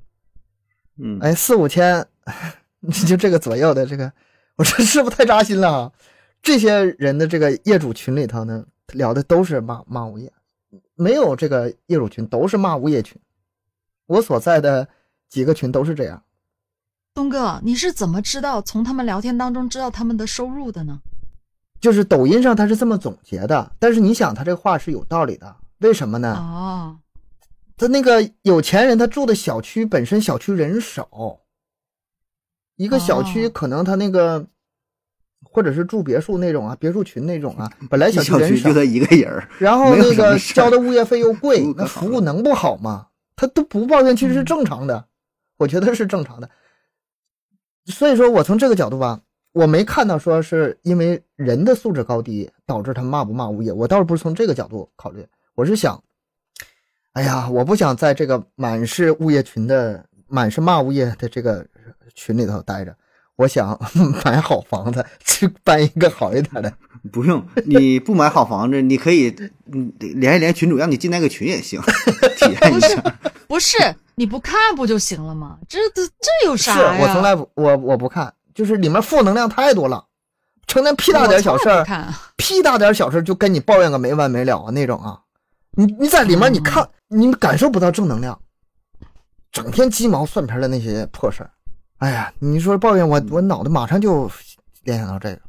嗯，哎，四五千，就这个左右的这个，我说是不是太扎心了啊？这些人的这个业主群里头呢，聊的都是骂骂物业，没有这个业主群都是骂物业群。我所在的几个群都是这样。东哥，你是怎么知道从他们聊天当中知道他们的收入的呢？就是抖音上他是这么总结的，但是你想，他这话是有道理的，为什么呢？哦，他那个有钱人，他住的小区本身小区人少，一个小区可能他那个，或者是住别墅那种啊，别墅群那种啊，本来 小区人少就他一个人然后那个交的物业费又贵，那服务能不好吗？他都不抱怨，其实是正常的，我觉得是正常的。所以说我从这个角度吧，我没看到说是因为人的素质高低导致他骂不骂物业，我倒是不是从这个角度考虑，我是想，哎呀，我不想在这个满是物业群的、满是骂物业的这个群里头待着，我想 买好房子，去搬一个好一点的。不用，你不买好房子，你可以嗯连一连群主，让你进那个群也行，体验一下。不是。你不看不就行了吗？这这这有啥呀？是我从来不我我不看，就是里面负能量太多了，成天屁大点小事儿，屁大点小事就跟你抱怨个没完没了啊那种啊！你你在里面你看你感受不到正能量，整天鸡毛蒜皮的那些破事儿，哎呀，你说抱怨我我脑袋马上就联想到这个。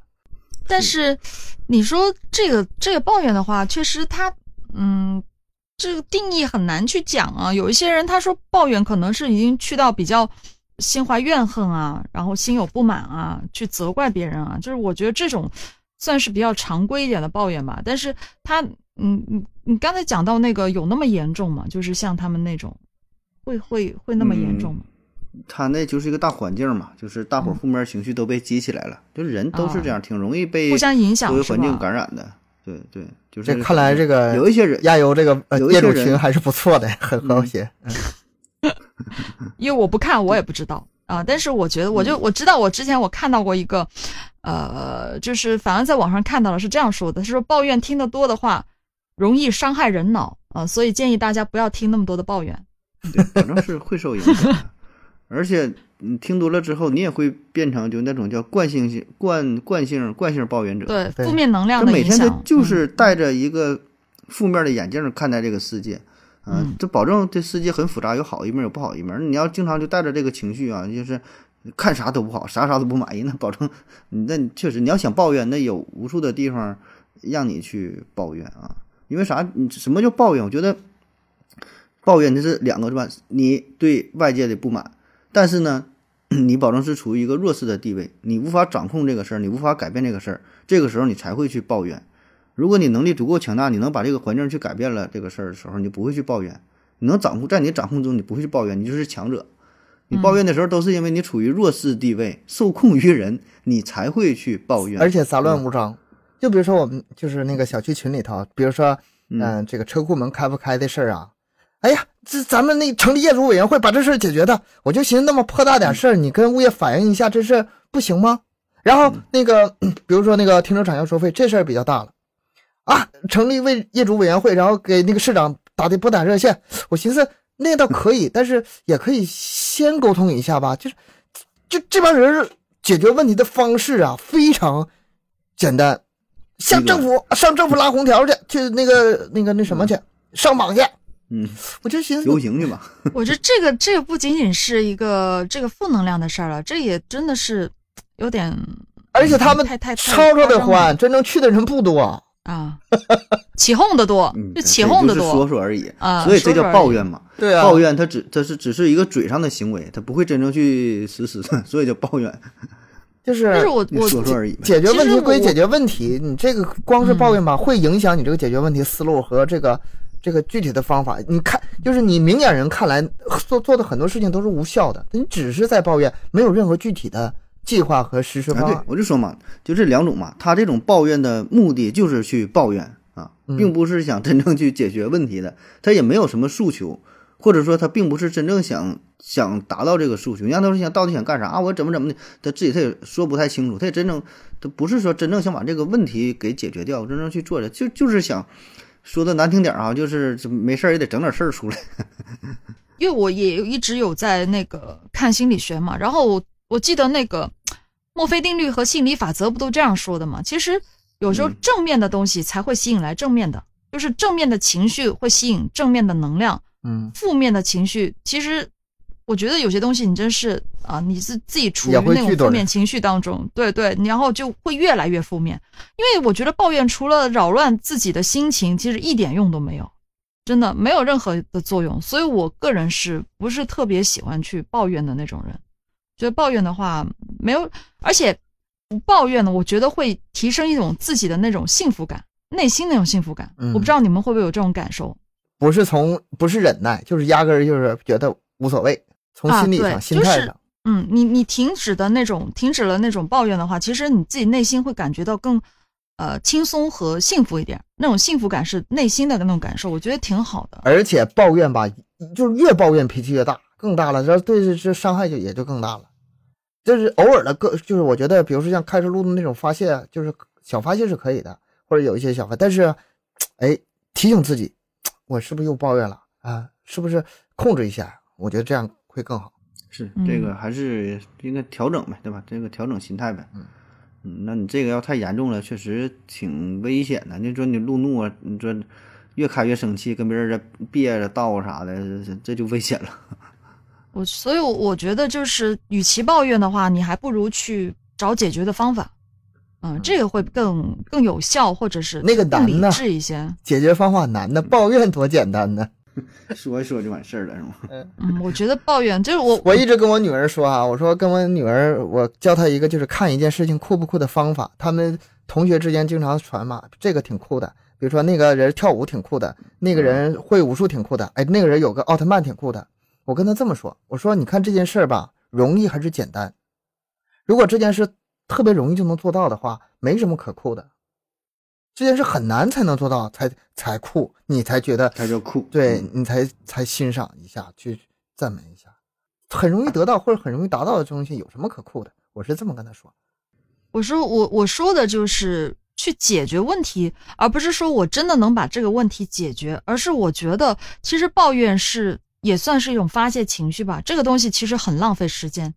但是你说这个这个抱怨的话，确实他嗯。这个定义很难去讲啊，有一些人他说抱怨可能是已经去到比较心怀怨恨啊，然后心有不满啊，去责怪别人啊，就是我觉得这种算是比较常规一点的抱怨吧。但是他，嗯嗯，你刚才讲到那个有那么严重吗？就是像他们那种，会会会那么严重吗？他那就是一个大环境嘛，就是大伙负面情绪都被激起来了，就是人都是这样，挺容易被互相影响，周围环境感染的。对对，就是这看来这个有一些人亚游这个业主群还是不错的，很和谐。因为我不看，我也不知道啊。但是我觉得，我就我知道，我之前我看到过一个，呃，就是反而在网上看到了是这样说的：是说抱怨听得多的话，容易伤害人脑啊，所以建议大家不要听那么多的抱怨。对，反正是会受影响的。而且你听多了之后，你也会变成就那种叫惯性性惯惯性惯性抱怨者。对，负面能量他每天他就嗯是戴着一个负面的眼镜看待这个世界，啊、嗯这保证这世界很复杂，有好一面，有不好一面。你要经常就带着这个情绪啊，就是看啥都不好，啥啥都不满意，那保证你那确实你要想抱怨，那有无数的地方让你去抱怨啊。因为啥？你什么叫抱怨？我觉得抱怨这是两个是吧？你对外界的不满，但是呢，你保证是处于一个弱势的地位，你无法掌控这个事儿，你无法改变这个事儿，这个时候你才会去抱怨。如果你能力足够强大，你能把这个环境去改变了这个事儿的时候，你就不会去抱怨。你能掌控在你掌控中，你不会去抱怨，你就是强者。你抱怨的时候，都是因为你处于弱势地位，受控于人，你才会去抱怨。而且杂乱无章。就比如说我们就是那个小区群里头，比如说，嗯嗯、这个车库门开不开的事儿啊，哎呀，这咱们那成立业主委员会把这事解决的，我就寻思那么破大点事儿，你跟物业反映一下，这事不行吗？然后那个，比如说那个停车场要收费，这事儿比较大了，啊，成立为业主委员会，然后给那个市长打的拨打热线，我寻思那倒可以，但是也可以先沟通一下吧，就是，就这帮人解决问题的方式啊，非常简单，向政府上政府拉红条去，去那个那个那什么去上访去，嗯，我就寻思游行去吧。我觉得这个这个不仅仅是一个这个负能量的事儿了，这也真的是有点，而且他们太太太吵吵的欢，真正去的人不多。啊，起哄的多嗯，，就起哄的就是说说而已啊所以这叫抱怨嘛。对啊，抱怨他只他是只是一个嘴上的行为，他不会真正去实施，所以叫抱怨。就是但是我你我说说而已。解决问题归解决问题，你这个光是抱怨吧，会影响你这个解决问题思路和这个这个具体的方法。你看，就是你明眼人看来做做的很多事情都是无效的，你只是在抱怨，没有任何具体的计划和实施啊，对我就说嘛，就这两种嘛，他这种抱怨的目的就是去抱怨啊，嗯并不是想真正去解决问题的，他也没有什么诉求，或者说他并不是真正想想达到这个诉求，人家都是想到底想干啥啊，我怎么怎么的，他自己他也说不太清楚，他也真正他不是说真正想把这个问题给解决掉，真正去做的，就就是想说的难听点儿啊，就是没事儿也得整点事儿出来，因为我也一直有在那个看心理学嘛，然后我我记得那个墨菲定律和吸引力法则不都这样说的吗？其实有时候嗯正面的东西才会吸引来正面的，就是正面的情绪会吸引正面的能量，嗯，负面的情绪其实。我觉得有些东西你真是啊，你是自己处于那种负面情绪当中，对对，然后就会越来越负面。因为我觉得抱怨除了扰乱自己的心情，其实一点用都没有。真的没有任何的作用，所以我个人是不是特别喜欢去抱怨的那种人？觉得抱怨的话没有，而且不抱怨呢，我觉得会提升一种自己的那种幸福感，内心那种幸福感。嗯我不知道你们会不会有这种感受？不是从不是忍耐，就是压根儿就是觉得无所谓，从啊心理上、心态上，嗯，你你停止的那种，停止了那种抱怨的话，其实你自己内心会感觉到更呃轻松和幸福一点。那种幸福感是内心的那种感受，我觉得挺好的。而且抱怨吧，就是越抱怨脾气越大，更大了，然后对这这伤害就也就更大了。就是偶尔的个，就是我觉得，比如说像开车路的那种发泄，就是小发泄是可以的，或者有一些小发，但是，哎，提醒自己，我是不是又抱怨了啊？是不是控制一下？我觉得这样会更好。是嗯这个还是应该调整呗，对吧？这个调整心态呗。嗯嗯，那你这个要太严重了，确实挺危险的。你说你路怒啊，你说越开越生气，跟别人在别着道啊啥的，这这就危险了。我所以，我觉得就是，与其抱怨的话，你还不如去找解决的方法。嗯，这个会更更有效，或者是那个更理难呢智一些。解决方法难的，抱怨多简单呢。说一说就完事儿了，是吗？嗯，我觉得抱怨就是我我一直跟我女儿说啊，我说跟我女儿，我教她一个就是看一件事情酷不酷的方法。他们同学之间经常传嘛，这个挺酷的，比如说那个人跳舞挺酷的，那个人会武术挺酷的，哎，那个人有个奥特曼挺酷的。我跟她这么说，我说你看这件事儿吧，容易还是简单？如果这件事特别容易就能做到的话，没什么可酷的。这件事很难才能做到，才才酷，你才觉得才叫酷。对嗯你才才欣赏一下，去赞美一下，很容易得到或者很容易达到的东西，有什么可酷的？我是这么跟他说。我说我我说的就是去解决问题，而不是说我真的能把这个问题解决，而是我觉得其实抱怨是也算是一种发泄情绪吧。这个东西其实很浪费时间。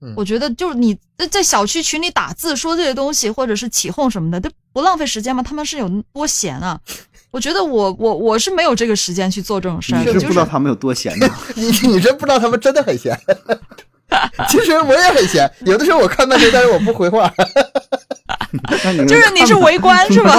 嗯我觉得就是你在在小区群里打字说这些东西，或者是起哄什么的，都不浪费时间吗？他们是有多闲啊？我觉得我我我是没有这个时间去做这种事儿，你是不知道他们有多闲呐。你你真不知道他们真的很闲。其实我也很闲，有的时候我看半天，但是我不回话。就是你是围观是吧？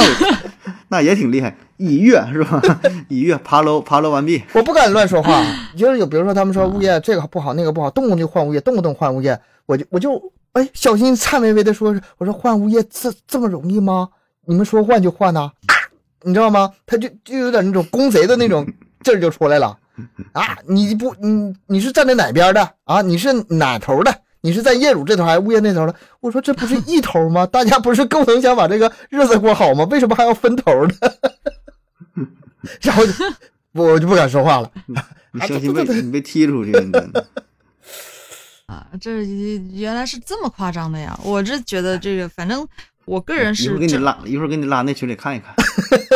那也挺厉害，一跃是吧？一跃爬楼，爬楼完毕。我不敢乱说话，就是有，比如说他们说物业这个不好，那个不好，动不动就换物业，动不动换物业，我就我就哎小心颤巍巍的说，我说换物业这这么容易吗？你们说换就换呐、啊，你知道吗？他就就有点那种公贼的那种 劲儿就出来了啊！你不你你是站在哪边的啊？你是哪头的？你是在业主这头还是物业那头的？我说这不是一头吗？大家不是共同想把这个日子过好吗？为什么还要分头呢？然后就我就不敢说话了。你小心被你被踢出去，了真的。啊，这原来是这么夸张的呀！我这觉得这个，反正我个人一是会儿给你拉，一会儿给你拉那群里看一看。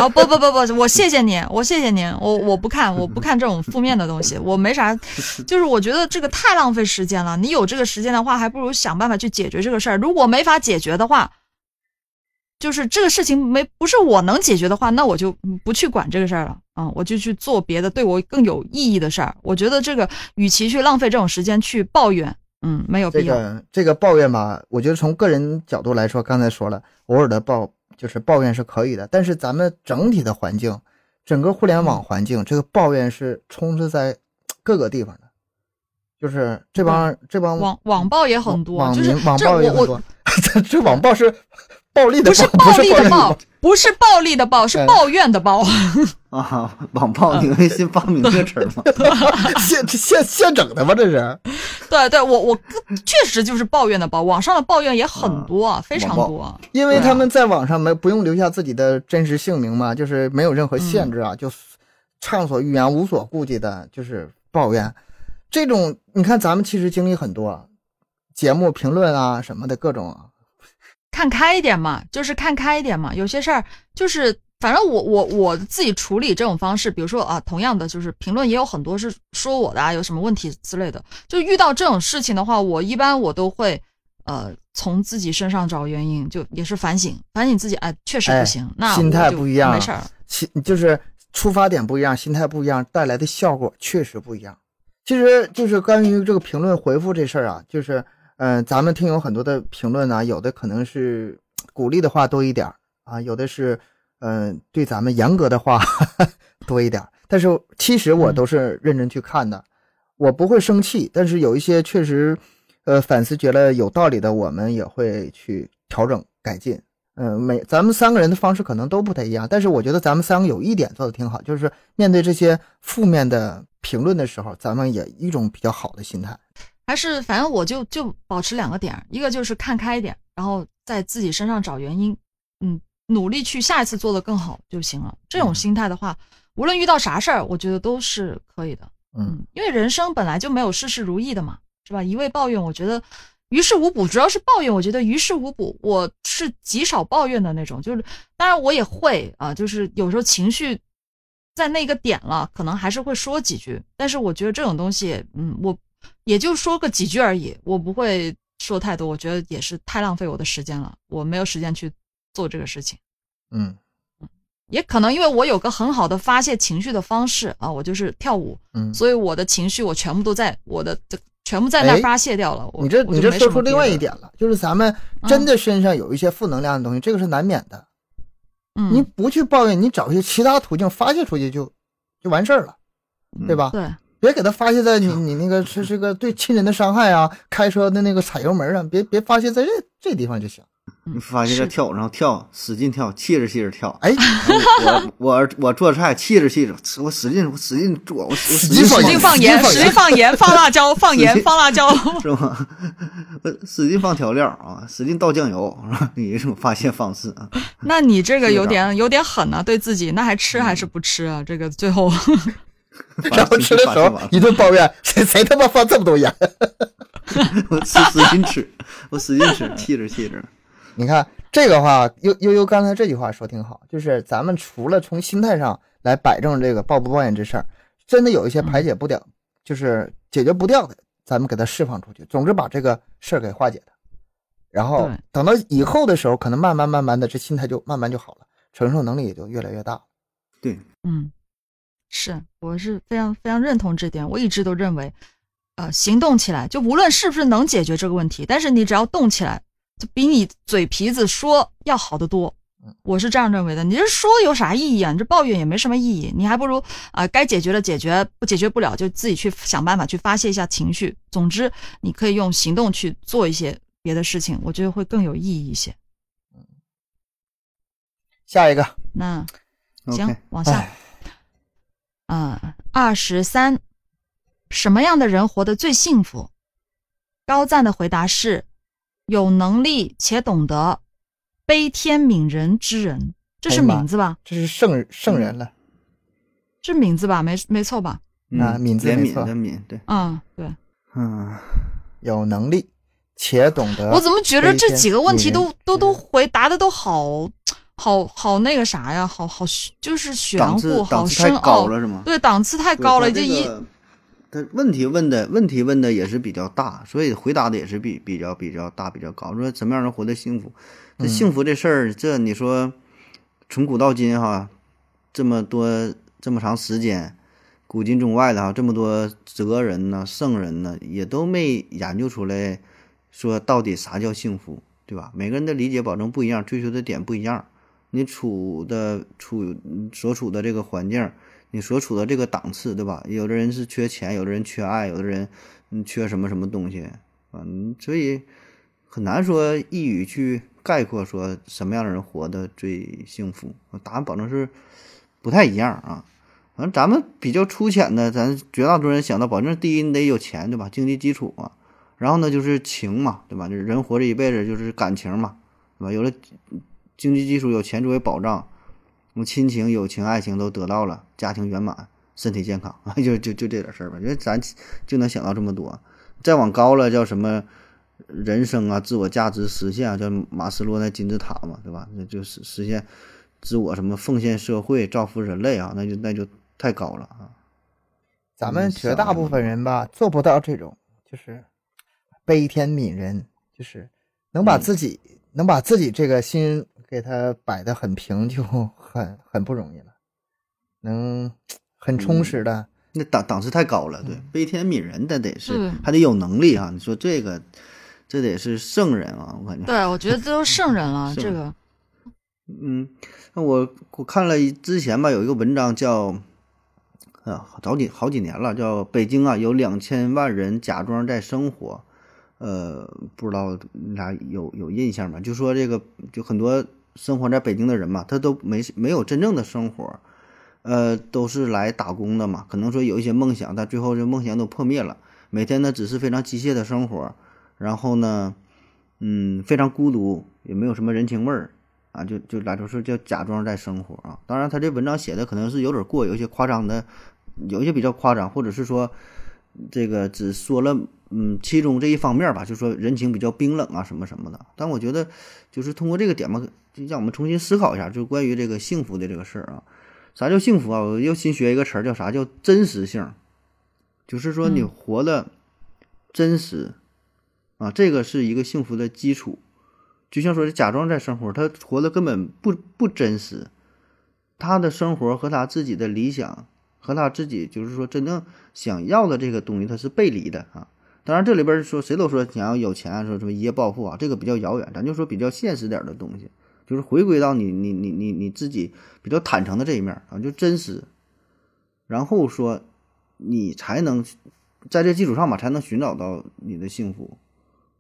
啊，不不不不，我谢谢你，我谢谢你，我我不看，我不看这种负面的东西，我没啥，就是我觉得这个太浪费时间了。你有这个时间的话，还不如想办法去解决这个事儿。如果没法解决的话，就是这个事情没不是我能解决的话，那我就不去管这个事儿了啊、嗯，我就去做别的对我更有意义的事儿。我觉得这个与其去浪费这种时间去抱怨，嗯，没有必要。这个这个抱怨吧，我觉得从个人角度来说，刚才说了，偶尔的抱就是抱怨是可以的，但是咱们整体的环境，整个互联网环境，这个抱怨是充斥在各个地方的，就是这帮这帮网网暴也很多，网就是民网暴也很多。这 这网暴是暴力的不是暴，力的暴暴，不是暴力的暴，是哎抱怨的抱。啊，网暴，你微信发明这词儿吗？现现现整的吗？这是对对，我我确实就是抱怨的抱，网上的抱怨也很多，啊、非常多。因为他们在网上没不用留下自己的真实姓名嘛，就是没有任何限制啊，就畅所欲言、无所顾忌的，就是抱怨。这种你看，咱们其实经历很多啊，节目评论啊什么的各种啊。看开一点嘛，就是看开一点嘛。有些事儿就是，反正我我我自己处理这种方式，比如说啊，同样的就是评论也有很多是说我的啊，有什么问题之类的。就遇到这种事情的话，我一般我都会呃从自己身上找原因，就也是反省，反省自己，哎，确实不行，哎、那心态不一样，没事儿，心就是出发点不一样，心态不一样，带来的效果确实不一样。其实就是关于这个评论回复这事儿啊，就是。嗯、呃，咱们听有很多的评论呢，有的可能是鼓励的话多一点啊，有的是嗯、呃、对咱们严格的话 多一点。但是其实我都是认真去看的，我不会生气。但是有一些确实呃反思觉得有道理的，我们也会去调整改进。嗯、呃，每咱们三个人的方式可能都不太一样，但是我觉得咱们三个有一点做的挺好，就是面对这些负面的评论的时候，咱们也一种比较好的心态。还是反正我就就保持两个点，一个就是看开一点，然后在自己身上找原因，嗯，努力去下一次做得更好就行了。这种心态的话，无论遇到啥事儿，我觉得都是可以的。嗯，因为人生本来就没有事事如意的嘛，是吧？一味抱怨，我觉得于事无补。主要是抱怨，我觉得于事无补。我是极少抱怨的那种，就是当然我也会啊，就是有时候情绪在那个点了，可能还是会说几句。但是我觉得这种东西，嗯，我。也就说个几句而已，我不会说太多，我觉得也是太浪费我的时间了，我没有时间去做这个事情。嗯，也可能因为我有个很好的发泄情绪的方式啊，我就是跳舞，嗯，所以我的情绪我全部都在我的全部在那发泄掉了。你这你这说出另外一点了，就是咱们真的身上有一些负能量的东西，嗯、这个是难免的。嗯，你不去抱怨，你找一些其他途径发泄出去就就完事儿了，对吧？对。别给他发泄在你你那个是这个对亲人的伤害啊，开车的那个踩油门啊，别别发泄在这这地方就行。你发泄在跳舞上跳，使劲跳，气着气着跳。哎，我我我做菜气着气着，我使劲我使劲做，我我使劲使劲放盐，使劲放盐，放辣椒，放盐，放辣椒，是吗？我使劲放调料啊，使劲倒酱油，你一种发泄方式啊。那你这个有点有点狠啊，对自己，那还吃还是不吃啊？这个最后。然后吃的时候一顿抱怨，谁谁他妈放这么多盐？我使使劲吃，我使劲吃，气着气着。你看这个话，悠悠悠刚才这句话说挺好，就是咱们除了从心态上来摆正这个抱不抱怨这事儿，真的有一些排解不了、就是解决不掉的，咱们给它释放出去。总之把这个事儿给化解它，然后等到以后的时候，可能慢慢慢慢的，这心态就慢慢就好了，承受能力也就越来越大。对，嗯，是，我是非常非常认同这点。我一直都认为，呃，行动起来，就无论是不是能解决这个问题，但是你只要动起来，就比你嘴皮子说要好得多。我是这样认为的，你这说有啥意义啊？你这抱怨也没什么意义，你还不如啊，该解决的解决，不解决不了就自己去想办法去发泄一下情绪。总之，你可以用行动去做一些别的事情，我觉得会更有意义一些。下一个，那行，往下。嗯，二十三，什么样的人活得最幸福？高赞的回答是：有能力且懂得。悲天悯人之人，这是名字吧？这是圣圣人了，是名字吧？没没错吧？啊，敏字没错，悯对，嗯对，嗯，有能力且懂得。我怎么觉得这几个问题都都都回答的都好好好那个啥呀？好好就是玄乎，好深奥了是吗？对，档次太高了，这一。他问题问的问题问的也是比较大，所以回答的也是比比较比较大比较高。说怎么样能活得幸福？这幸福这事儿，这你说从古到今哈，这么多这么长时间，古今中外的哈，这么多哲人呢、圣人呢，也都没研究出来，说到底啥叫幸福，对吧？每个人的理解保证不一样，追求的点不一样。你处的处所处的这个环境。你所处的这个档次，对吧？有的人是缺钱，有的人缺爱，有的人嗯缺什么什么东西啊？所以很难说一语去概括说什么样的人活得最幸福。答案保证是不太一样啊。反正咱们比较粗浅的，咱绝大多数人想到，保证第一你得有钱，对吧？经济基础啊。然后呢就是情嘛，对吧？人活着一辈子就是感情嘛，对吧？有了经济基础，有钱作为保障。什么亲情、友情、爱情都得到了，家庭圆满，身体健康 啊，就就就这点事儿吧。因为咱就能想到这么多，再往高了叫什么人生啊、自我价值实现啊，叫马斯洛那金字塔嘛，对吧？那就是实现自我什么奉献社会、造福人类啊，那就那就太高了啊。咱们绝大部分人吧，做不到这种，就是悲天悯人，就是能把自己能把自己这个心。给他摆的很平，就很很不容易了，能很充实的，那档档次太高了，对，悲天悯人的得是还得有能力啊！你说这个，这得是圣人啊，我感觉。对，我觉得这都圣人了，这个。嗯，那我我看了之前吧，有一个文章叫，啊，早几好几年了，叫北京啊，有两千万人假装在生活，呃，不知道你俩有有印象吗？就说这个，就很多。生活在北京的人嘛，他都没没有真正的生活，呃，都是来打工的嘛。可能说有一些梦想，但最后这梦想都破灭了。每天呢，只是非常机械的生活，然后呢，嗯，非常孤独，也没有什么人情味儿啊，就就来说是叫假装在生活啊。当然，他这文章写的可能是有点过，有一些夸张的，有一些比较夸张，或者是说这个只说了。嗯，其中这一方面吧，就说人情比较冰冷啊，什么什么的。但我觉得，就是通过这个点嘛，就让我们重新思考一下，就关于这个幸福的这个事儿啊。啥叫幸福啊？我又新学一个词儿，叫啥叫真实性？就是说你活的真实啊，这个是一个幸福的基础。就像说假装在生活，他活的根本不不真实，他的生活和他自己的理想和他自己就是说真正想要的这个东西，他是背离的啊。当然，这里边说谁都说想要有钱，说什么一夜暴富啊，这个比较遥远。咱就说比较现实点的东西，就是回归到你你你你你自己比较坦诚的这一面啊，就真实。然后说，你才能在这基础上吧，才能寻找到你的幸福。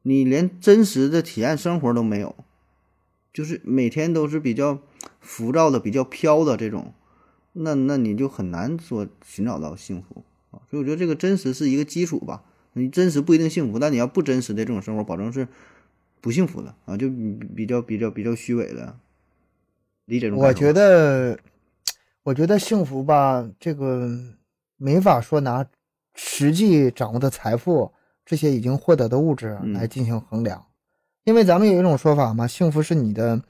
你连真实的体验生活都没有，就是每天都是比较浮躁的、比较飘的这种，那那你就很难说寻找到幸福啊。所以我觉得这个真实是一个基础吧。你真实不一定幸福，但你要不真实的这种生活，保证是不幸福的啊，就比较比较比较虚伪的理解。我觉得，我觉得幸福吧，这个没法说拿实际掌握的财富这些已经获得的物质来进行衡量，因为咱们有一种说法嘛，幸福是你的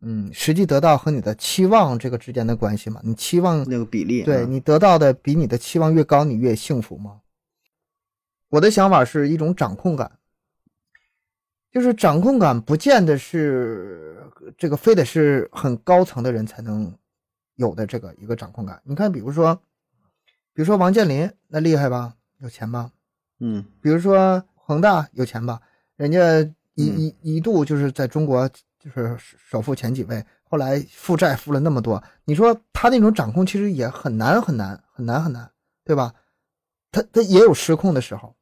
嗯实际得到和你的期望这个之间的关系嘛，你期望那个比例，对你得到的比你的期望越高，你越幸福吗？我的想法是一种掌控感，就是掌控感不见得是这个非得是很高层的人才能有的这个一个掌控感。你看，比如说，比如说王健林，那厉害吧，有钱吧？嗯，比如说恒大有钱吧，人家一一一度就是在中国就是首富前几位，后来负债负了那么多，你说他那种掌控其实也很难很难很难很难，对吧？他他也有失控的时候。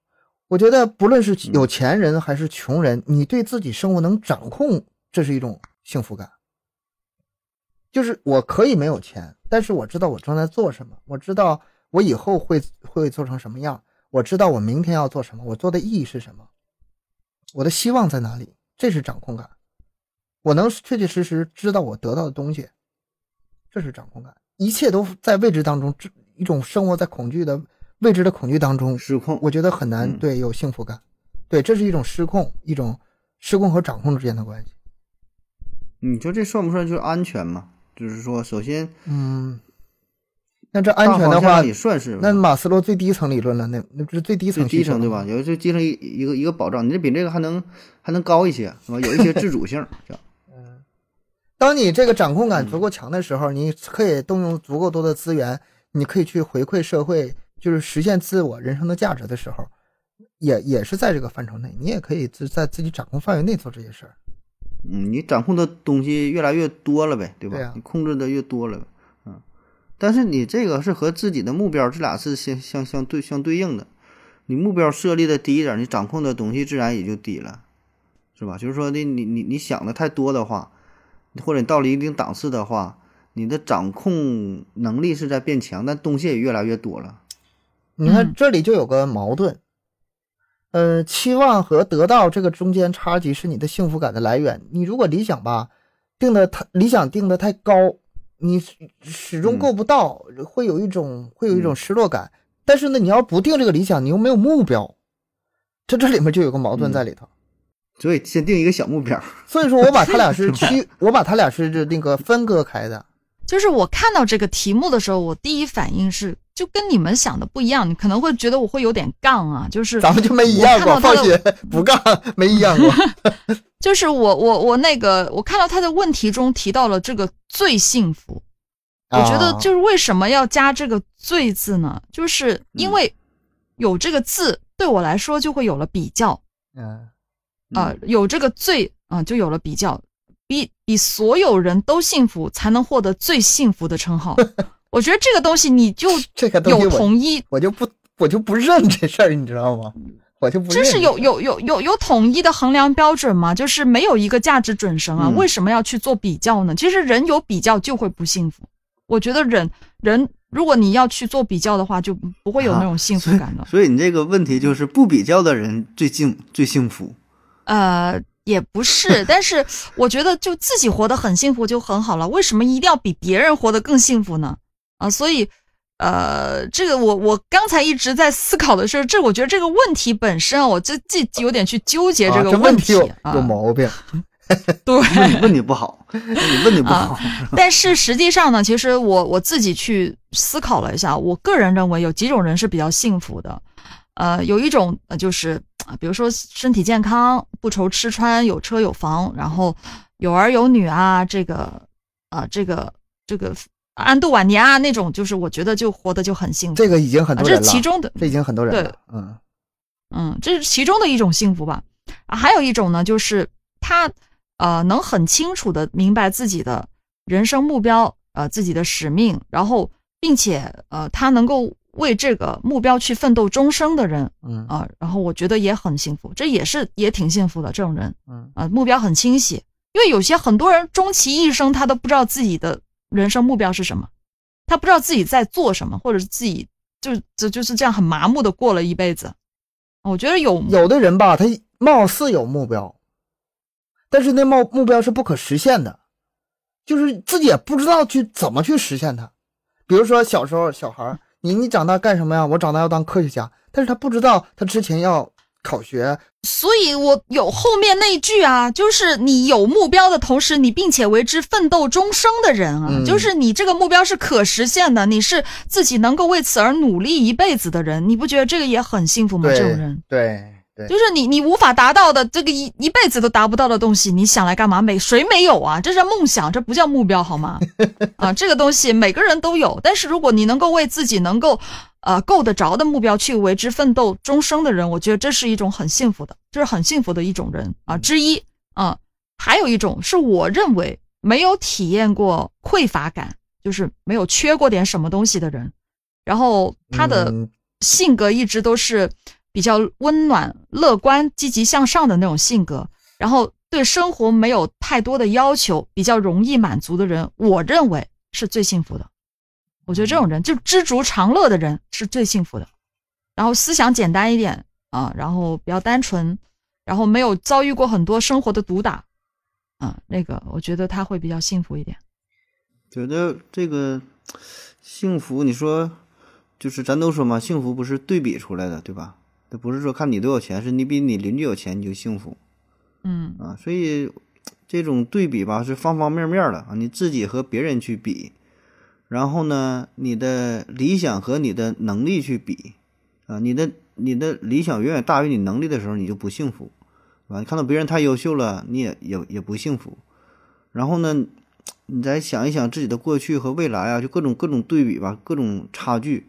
我觉得不论是有钱人还是穷人，你对自己生活能掌控，这是一种幸福感。就是我可以没有钱，但是我知道我正在做什么，我知道我以后会会做成什么样，我知道我明天要做什么，我做的意义是什么，我的希望在哪里，这是掌控感。我能确确实实知道我得到的东西，这是掌控感。一切都在未知当中，这一种生活在恐惧的。未知的恐惧当中失控，我觉得很难对有幸福感，对，这是一种失控，一种失控和掌控之间的关系。你说这算不算就是安全嘛？就是说，首先，嗯，那这安全的话也算是那马斯洛最低层理论了，那那不是最低层最低层对吧？有最低层一一个一个保障，你这比这个还能还能高一些，是吧？有一些自主性，嗯，当你这个掌控感足够强的时候，你可以动用足够多的资源，你可以去回馈社会。就是实现自我人生的价值的时候，也也是在这个范畴内，你也可以自在自己掌控范围内做这些事儿。嗯，你掌控的东西越来越多了呗，对吧？对你控制的越多了，嗯。但是你这个是和自己的目标，这俩是相相相对相对应的。你目标设立的低一点，你掌控的东西自然也就低了，是吧？就是说你，你你你想的太多的话，或者你到了一定档次的话，你的掌控能力是在变强，但东西也越来越多了。你看这里就有个矛盾，呃，期望和得到这个中间差距是你的幸福感的来源。你如果理想吧定的太理想定的太高，你始终够不到，会有一种会有一种失落感。但是呢，你要不定这个理想，你又没有目标，这这里面就有个矛盾在里头。所以先定一个小目标。所以说我把他俩 是区，我把他俩是那个分割开的。就是我看到这个题目的时候，我第一反应是。就跟你们想的不一样，你可能会觉得我会有点杠啊，就是咱们就没一样过，放心，不杠，没一样过。就是我我我那个，我看到他的问题中提到了这个最幸福，我觉得就是为什么要加这个最字呢？就是因为有这个字对我来说就会有了比较，嗯啊，有这个最啊就有了比较，比比所有人都幸福才能获得最幸福的称号。我觉得这个东西你就 这个有统一，我就不我就不认这事儿，你知道吗？我就不这是有有有有有统一的衡量标准吗？就是没有一个价值准绳啊？为什么要去做比较呢？其实人有比较就会不幸福。我觉得人人如果你要去做比较的话，就不会有那种幸福感的。所以你这个问题就是不比较的人最幸最幸福。呃，也不是，但是我觉得就自己活得很幸福就很好了。为什么一定要比别人活得更幸福呢？啊，所以，呃，这个我我刚才一直在思考的是，这我觉得这个问题本身啊，我这既有点去纠结这个问题有毛病。对，问你不好，你问你不好。但是实际上呢，其实我我自己去思考了一下，我个人认为有几种人是比较幸福的。呃，有一种就是啊，比如说身体健康，不愁吃穿，有车有房，然后有儿有女啊，这个啊，这个这个。安度晚年啊，那种就是我觉得就活得就很幸福。这个已经很多人了，这是其中的，这已经很多人了。嗯嗯，这是其中的一种幸福吧。啊，还有一种呢，就是他呃能很清楚的明白自己的人生目标，呃自己的使命，然后并且呃他能够为这个目标去奋斗终生的人，嗯啊，然后我觉得也很幸福，这也是也挺幸福的这种人。嗯啊，目标很清晰，因为有些很多人终其一生他都不知道自己的。人生目标是什么？他不知道自己在做什么，或者是自己就就就是这样很麻木的过了一辈子。我觉得有有的人吧，他貌似有目标，但是那目目标是不可实现的，就是自己也不知道去怎么去实现它。比如说小时候小孩，你你长大干什么呀？我长大要当科学家，但是他不知道他之前要考学。所以我有后面那句啊，就是你有目标的同时，你并且为之奋斗终生的人啊，就是你这个目标是可实现的，你是自己能够为此而努力一辈子的人，你不觉得这个也很幸福吗？这种人，对。就是你，你无法达到的这个一一辈子都达不到的东西，你想来干嘛？没谁没有啊？这是梦想，这不叫目标好吗？啊，这个东西每个人都有，但是如果你能够为自己能够，呃，够得着的目标去为之奋斗终生的人，我觉得这是一种很幸福的，这是很幸福的一种人啊之一啊。还有一种是我认为没有体验过匮乏感，就是没有缺过点什么东西的人，然后他的性格一直都是。比较温暖、乐观、积极向上的那种性格，然后对生活没有太多的要求，比较容易满足的人，我认为是最幸福的。我觉得这种人就知足常乐的人是最幸福的。然后思想简单一点啊，然后比较单纯，然后没有遭遇过很多生活的毒打，啊，那个我觉得他会比较幸福一点。觉得这个幸福，你说就是咱都说嘛，幸福不是对比出来的，对吧？这不是说看你多有钱，是你比你邻居有钱你就幸福，嗯啊，所以这种对比吧是方方面面的啊，你自己和别人去比，然后呢，你的理想和你的能力去比啊，你的你的理想远远大于你能力的时候，你就不幸福，啊，你看到别人太优秀了，你也也也不幸福，然后呢，你再想一想自己的过去和未来啊，就各种各种对比吧，各种差距。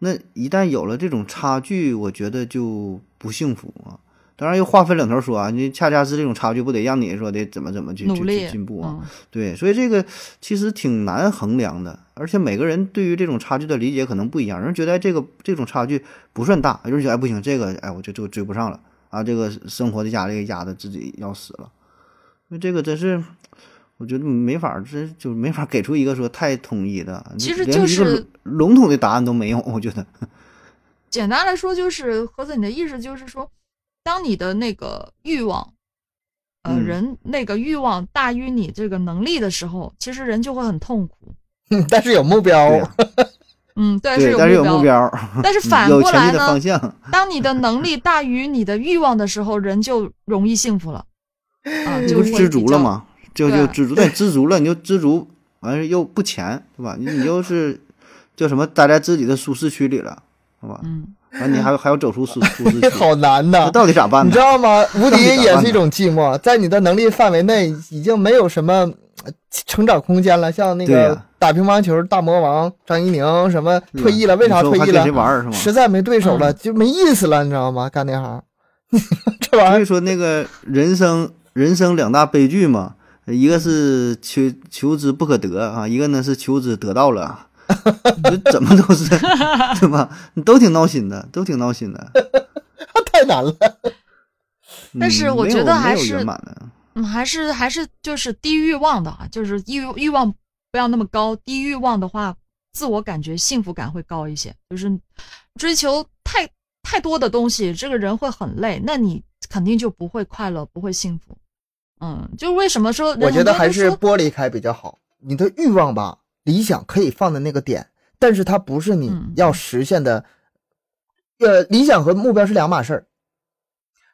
那一旦有了这种差距，我觉得就不幸福啊。当然又话分两头说啊，你恰恰是这种差距，不得让你说的怎么怎么去去进步啊？对，所以这个其实挺难衡量的，而且每个人对于这种差距的理解可能不一样。有人觉得这个这种差距不算大，有人觉得哎不行，这个哎我就就追不上了啊，这个生活的压力压的自己要死了。那这个真是。我觉得没法，这就没法给出一个说太统一的，其实就是笼统的答案都没有。我觉得，简单来说就是盒子，你的意思就是说，当你的那个欲望，呃，人那个欲望大于你这个能力的时候，其实人就会很痛苦。但是有目标，嗯，对，是有目标，但是反过来呢，当你的能力大于你的欲望的时候，人就容易幸福了，啊，就知足了嘛？就就知足，但知足了，你就知足，完事又不钱，对吧？你你又是叫什么？待在自己的舒适区里了，好吧？嗯，完你还还要走出舒舒适区，好难呐！到底咋办？你知道吗？无敌也是一种寂寞，在你的能力范围内，已经没有什么成长空间了。像那个打乒乓球大魔王张怡宁，什么退役了？为啥退役了？实在没对手了，就没意思了，你知道吗？干那行，这玩意儿。所以说，那个人生人生两大悲剧嘛。一个是求求之不可得啊，一个呢是求之得到了，怎么都是 对吧？你都挺闹心的，都挺闹心的，太难了。但是我觉得还是嗯，还是还是就是低欲望的啊，就是欲欲望不要那么高，低欲望的话，自我感觉幸福感会高一些。就是追求太太多的东西，这个人会很累，那你肯定就不会快乐，不会幸福。嗯，就为什么说？我觉得还是剥离开比较好。你的欲望吧，理想可以放在那个点，但是它不是你要实现的。呃，理想和目标是两码事儿。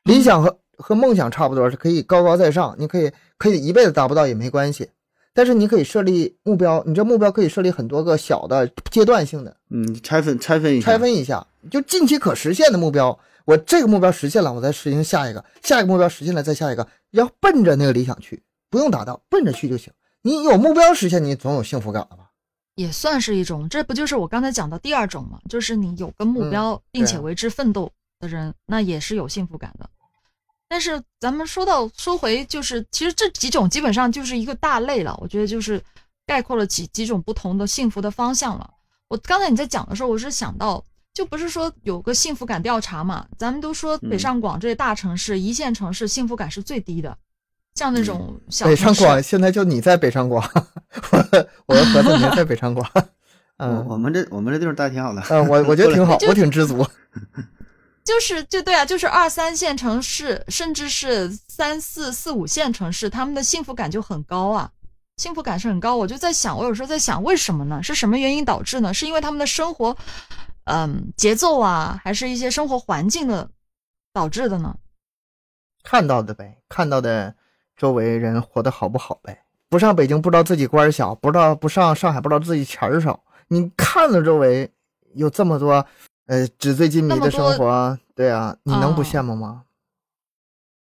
理想和和梦想差不多，是可以高高在上，你可以可以一辈子达不到也没关系。但是你可以设立目标，你这目标可以设立很多个小的阶段性的。嗯，拆分拆分一下，拆分一下，就近期可实现的目标。我这个目标实现了，我再实行下一个，下一个目标实现了，再下一个，要奔着那个理想去，不用达到，奔着去就行。你有目标实现，你总有幸福感了吧？也算是一种，这不就是我刚才讲的第二种吗？就是你有个目标，并且为之奋斗的人，那也是有幸福感的。但是咱们说到说回，就是其实这几种基本上就是一个大类了。我觉得就是概括了几几种不同的幸福的方向了。我刚才你在讲的时候，我是想到。就不是说有个幸福感调查嘛？咱们都说北上广这些大城市、一线城市幸福感是最低的，像那种小北上广，现在就你在北上广，我我和子明在北上广。嗯，我们这我们这地方待挺好的。嗯，我我觉得 挺好，我挺知足。就是就对啊，就是二三线城市，甚至是三四四五线城市，他们的幸福感就很高啊，幸福感是很高。我就在想，我有时候在想，为什么呢？是什么原因导致呢？是因为他们的生活。嗯，节奏啊，还是一些生活环境的导致的呢？看到的呗，看到的周围人活得好不好呗。不上北京不知道自己官小，不知道不上上海不知道自己钱少。你看了周围有这么多呃纸醉金迷的生活，对啊，你能不羡慕吗？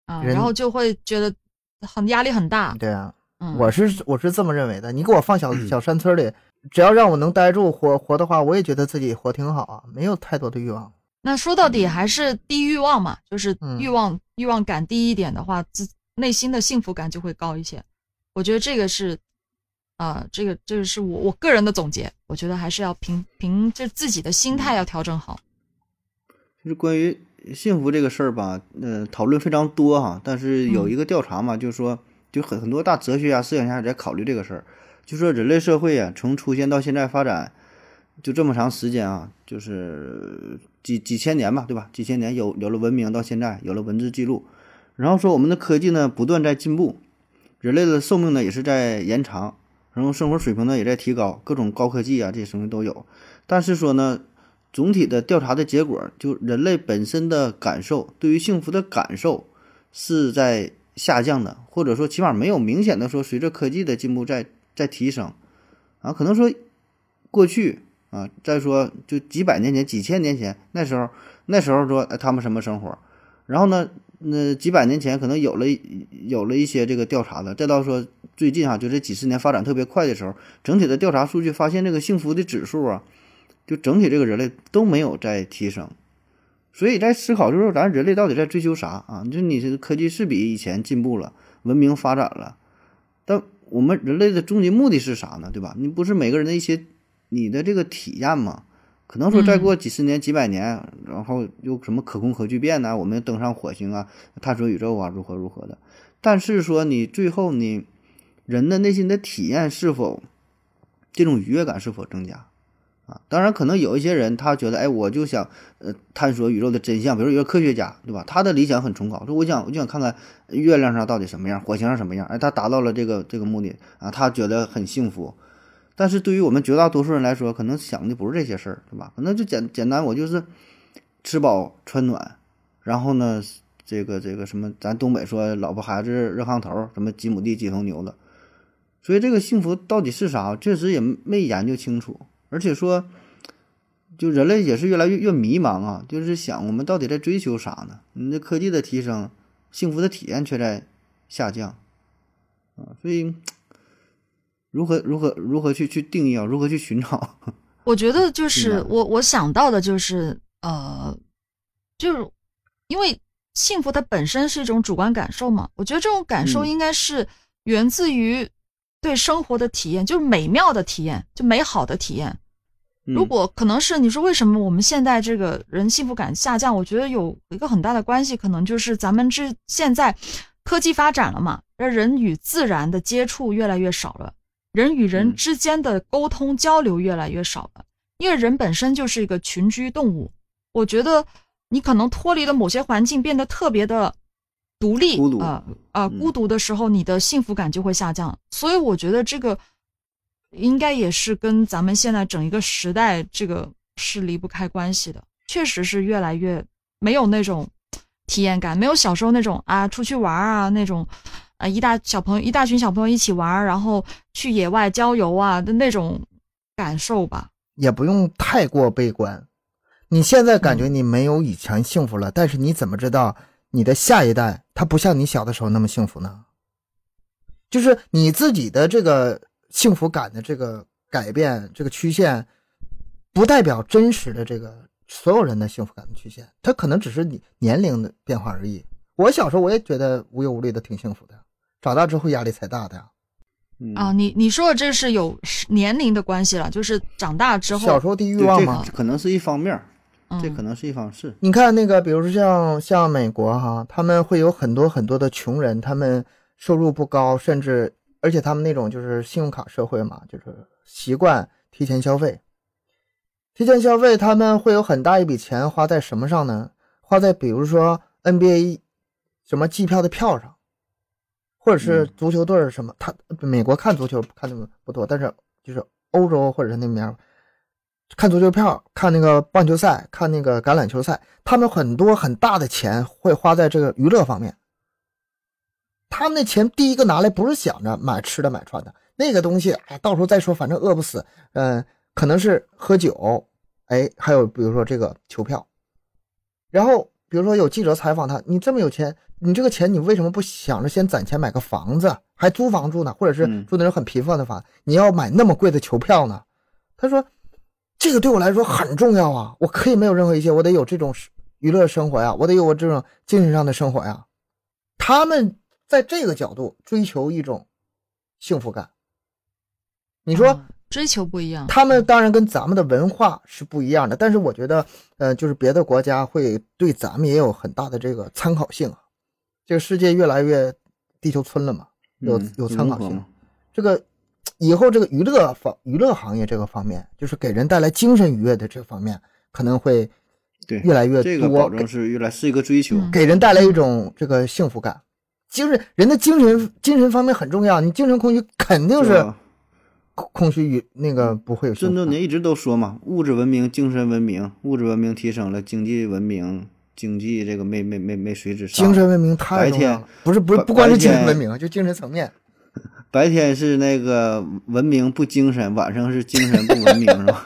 啊，然后就会觉得很压力很大。对啊，我是我是这么认为的。你给我放小小山村里，只要让我能待住活活的话，我也觉得自己活挺好啊，没有太多的欲望。那说到底还是低欲望嘛，就是欲望欲望感低一点的话，自内心的幸福感就会高一些。我觉得这个是，啊，这个这个是我我个人的总结。我觉得还是要凭凭这自己的心态要调整好。就是关于幸福这个事儿吧，呃，讨论非常多哈。但是有一个调查嘛，就是说，就很很多大哲学家、思想家在考虑这个事儿，就说人类社会啊，从出现到现在发展。就这么长时间啊，就是几几千年吧，对吧？几千年有有了文明，到现在有了文字记录，然后说我们的科技呢不断在进步，人类的寿命呢也是在延长，然后生活水平呢也在提高，各种高科技啊这些东西都有。但是说呢，总体的调查的结果，就人类本身的感受，对于幸福的感受是在下降的，或者说起码没有明显的说随着科技的进步在在提升啊，可能说过去。啊，再说就几百年前、几千年前那时候，那时候说他们什么生活，然后呢，那几百年前可能有了有了一些这个调查了，再到说最近哈，就这几十年发展特别快的时候，整体的调查数据发现这个幸福的指数啊，就整体这个人类都没有在提升，所以在思考就是咱人类到底在追求啥啊？就你这个科技是比以前进步了，文明发展了，但我们人类的终极目的是啥呢？对吧？你不是每个人的一些。你的这个体验嘛，可能说再过几十年、几百年，然后又什么可控核聚变呢？我们登上火星啊，探索宇宙啊，如何如何的？但是说你最后你人的内心的体验是否这种愉悦感是否增加啊？当然，可能有一些人他觉得，哎，我就想呃探索宇宙的真相，比如一个科学家，对吧？他的理想很崇高，说我想我就想看看月亮上到底什么样，火星上什么样。哎，他达到了这个这个目的啊，他觉得很幸福。但是对于我们绝大多数人来说，可能想的不是这些事儿，对吧？可能就简简单，我就是吃饱穿暖，然后呢，这个这个什么，咱东北说老婆孩子热炕头，什么几亩地几头牛的，所以这个幸福到底是啥？确实也没研究清楚。而且说，就人类也是越来越越迷茫啊，就是想我们到底在追求啥呢？你这科技的提升，幸福的体验却在下降啊，所以。如何如何如何去去定义啊？如何去寻找？我觉得就 是我我想到的就是呃，就是因为幸福它本身是一种主观感受嘛。我觉得这种感受应该是源自于对生活的体验，就是美妙的体验，就美好的体验。如果可能是你说为什么我们现在这个人幸福感下降？我觉得有一个很大的关系，可能就是咱们这现在科技发展了嘛，让人与自然的接触越来越少了。人与人之间的沟通交流越来越少了，因为人本身就是一个群居动物。我觉得你可能脱离了某些环境，变得特别的独立啊啊，孤独的时候，你的幸福感就会下降。所以我觉得这个应该也是跟咱们现在整一个时代这个是离不开关系的。确实是越来越没有那种体验感，没有小时候那种啊出去玩啊那种。啊，一大小朋友，一大群小朋友一起玩，然后去野外郊游啊的那种感受吧，也不用太过悲观。你现在感觉你没有以前幸福了，但是你怎么知道你的下一代他不像你小的时候那么幸福呢？就是你自己的这个幸福感的这个改变，这个曲线，不代表真实的这个所有人的幸福感的曲线，它可能只是你年龄的变化而已。我小时候我也觉得无忧无虑的，挺幸福的。长大之后压力才大的呀，啊，你你说的这是有年龄的关系了，就是长大之后小时候的欲望嘛，可能是一方面，这可能是一方式。你看那个，比如说像像美国哈，他们会有很多很多的穷人，他们收入不高，甚至而且他们那种就是信用卡社会嘛，就是习惯提前消费，提前消费他们会有很大一笔钱花在什么上呢？花在比如说 NBA 什么机票的票上。或者是足球队什么，他美国看足球看的不多，但是就是欧洲或者是那边，看足球票、看那个棒球赛、看那个橄榄球赛，他们很多很大的钱会花在这个娱乐方面。他们那钱第一个拿来不是想着买吃的买穿的，那个东西哎，到时候再说，反正饿不死。嗯，可能是喝酒，哎，还有比如说这个球票。然后比如说有记者采访他，你这么有钱，你这个钱你为什么不想着先攒钱买个房子，还租房住呢？或者是住那种很贫乏的房，你要买那么贵的球票呢？他说，这个对我来说很重要啊，我可以没有任何一切，我得有这种娱乐生活呀，我得有我这种精神上的生活呀。他们。在这个角度追求一种幸福感，你说追求不一样，他们当然跟咱们的文化是不一样的，但是我觉得，呃，就是别的国家会对咱们也有很大的这个参考性啊。这个世界越来越地球村了嘛，有有参考性。这个以后这个娱乐方娱乐行业这个方面，就是给人带来精神愉悦的这方面，可能会对越来越多。这个保证是越来是一个追求，给人带来一种这个幸福感。精神人的精神精神方面很重要，你精神空虚肯定是空空虚与那个不会有。孙多年一直都说嘛，物质文明、精神文明，物质文明提升了，经济文明经济这个没没没没随之上。精神文明太重要，不是不是不光是精神文明，就精神层面。白天是那个文明不精神，晚上是精神不文明，是吧？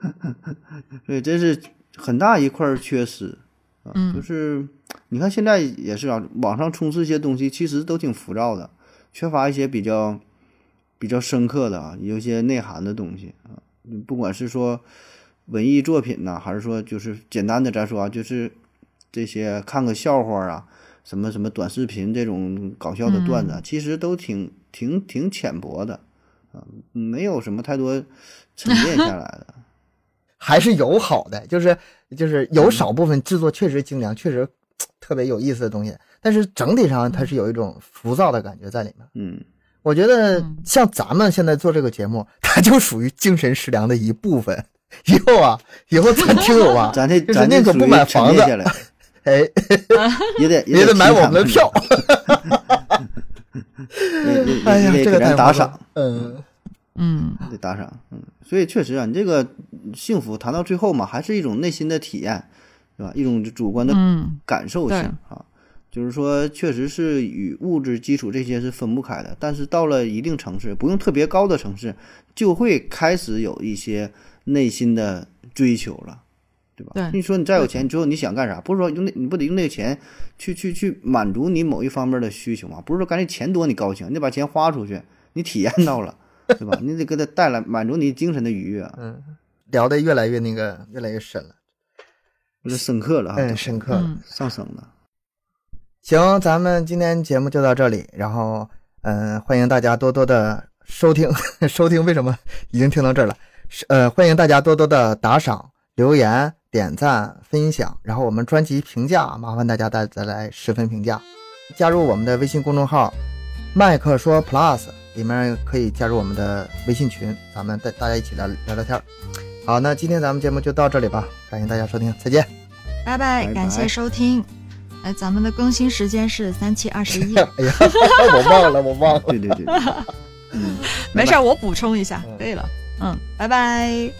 对，这是很大一块缺失啊，就是。你看现在也是啊，网上充斥一些东西，其实都挺浮躁的，缺乏一些比较比较深刻的啊，有些内涵的东西啊。不管是说文艺作品呐，还是说就是简单的咱说啊，就是这些看个笑话啊，什么什么短视频这种搞笑的段子，其实都挺挺挺浅薄的啊，没有什么太多沉淀下来的。还是有好的，就是就是有少部分制作确实精良，确实。特别有意思的东西，但是整体上它是有一种浮躁的感觉在里面。嗯，我觉得像咱们现在做这个节目，它就属于精神食粮的一部分。以后啊，以后咱 听友啊，咱这咱宁可不买房子，哎，也得也得买我们的票。哎呀，这个咱打赏，嗯嗯，得打赏，嗯，所以确实啊，你这个幸福谈到最后嘛，还是一种内心的体验。是吧？一种主观的感受性啊，就是说，确实是与物质基础这些是分不开的。但是到了一定城市，不用特别高的城市，就会开始有一些内心的追求了，对吧？你说你再有钱，最后你想干啥？不是说用那，你不得用那个钱去去去满足你某一方面的需求吗？不是说赶紧钱多你高兴，你把钱花出去，你体验到了，对吧？你得给他带来满足你精神的愉悦。嗯，聊的越来越那个，越来越深了。不是深刻了嗯，深刻了，上升了。行，咱们今天节目就到这里，然后嗯，欢迎大家多多的收听 收听。为什么已经听到这儿了？呃，欢迎大家多多的打赏、留言、点赞、分享，然后我们专辑评价，麻烦大家再再来十分评价。加入我们的微信公众号“麦克说 Plus”，里面可以加入我们的微信群，咱们带大家一起聊聊聊天。好，那今天咱们节目就到这里吧，感谢大家收听，再见，拜拜，感谢收听，哎，咱们的更新时间是三七二十一。哎呀，我忘了，我忘了。没事，我补充一下。对了，嗯，拜拜。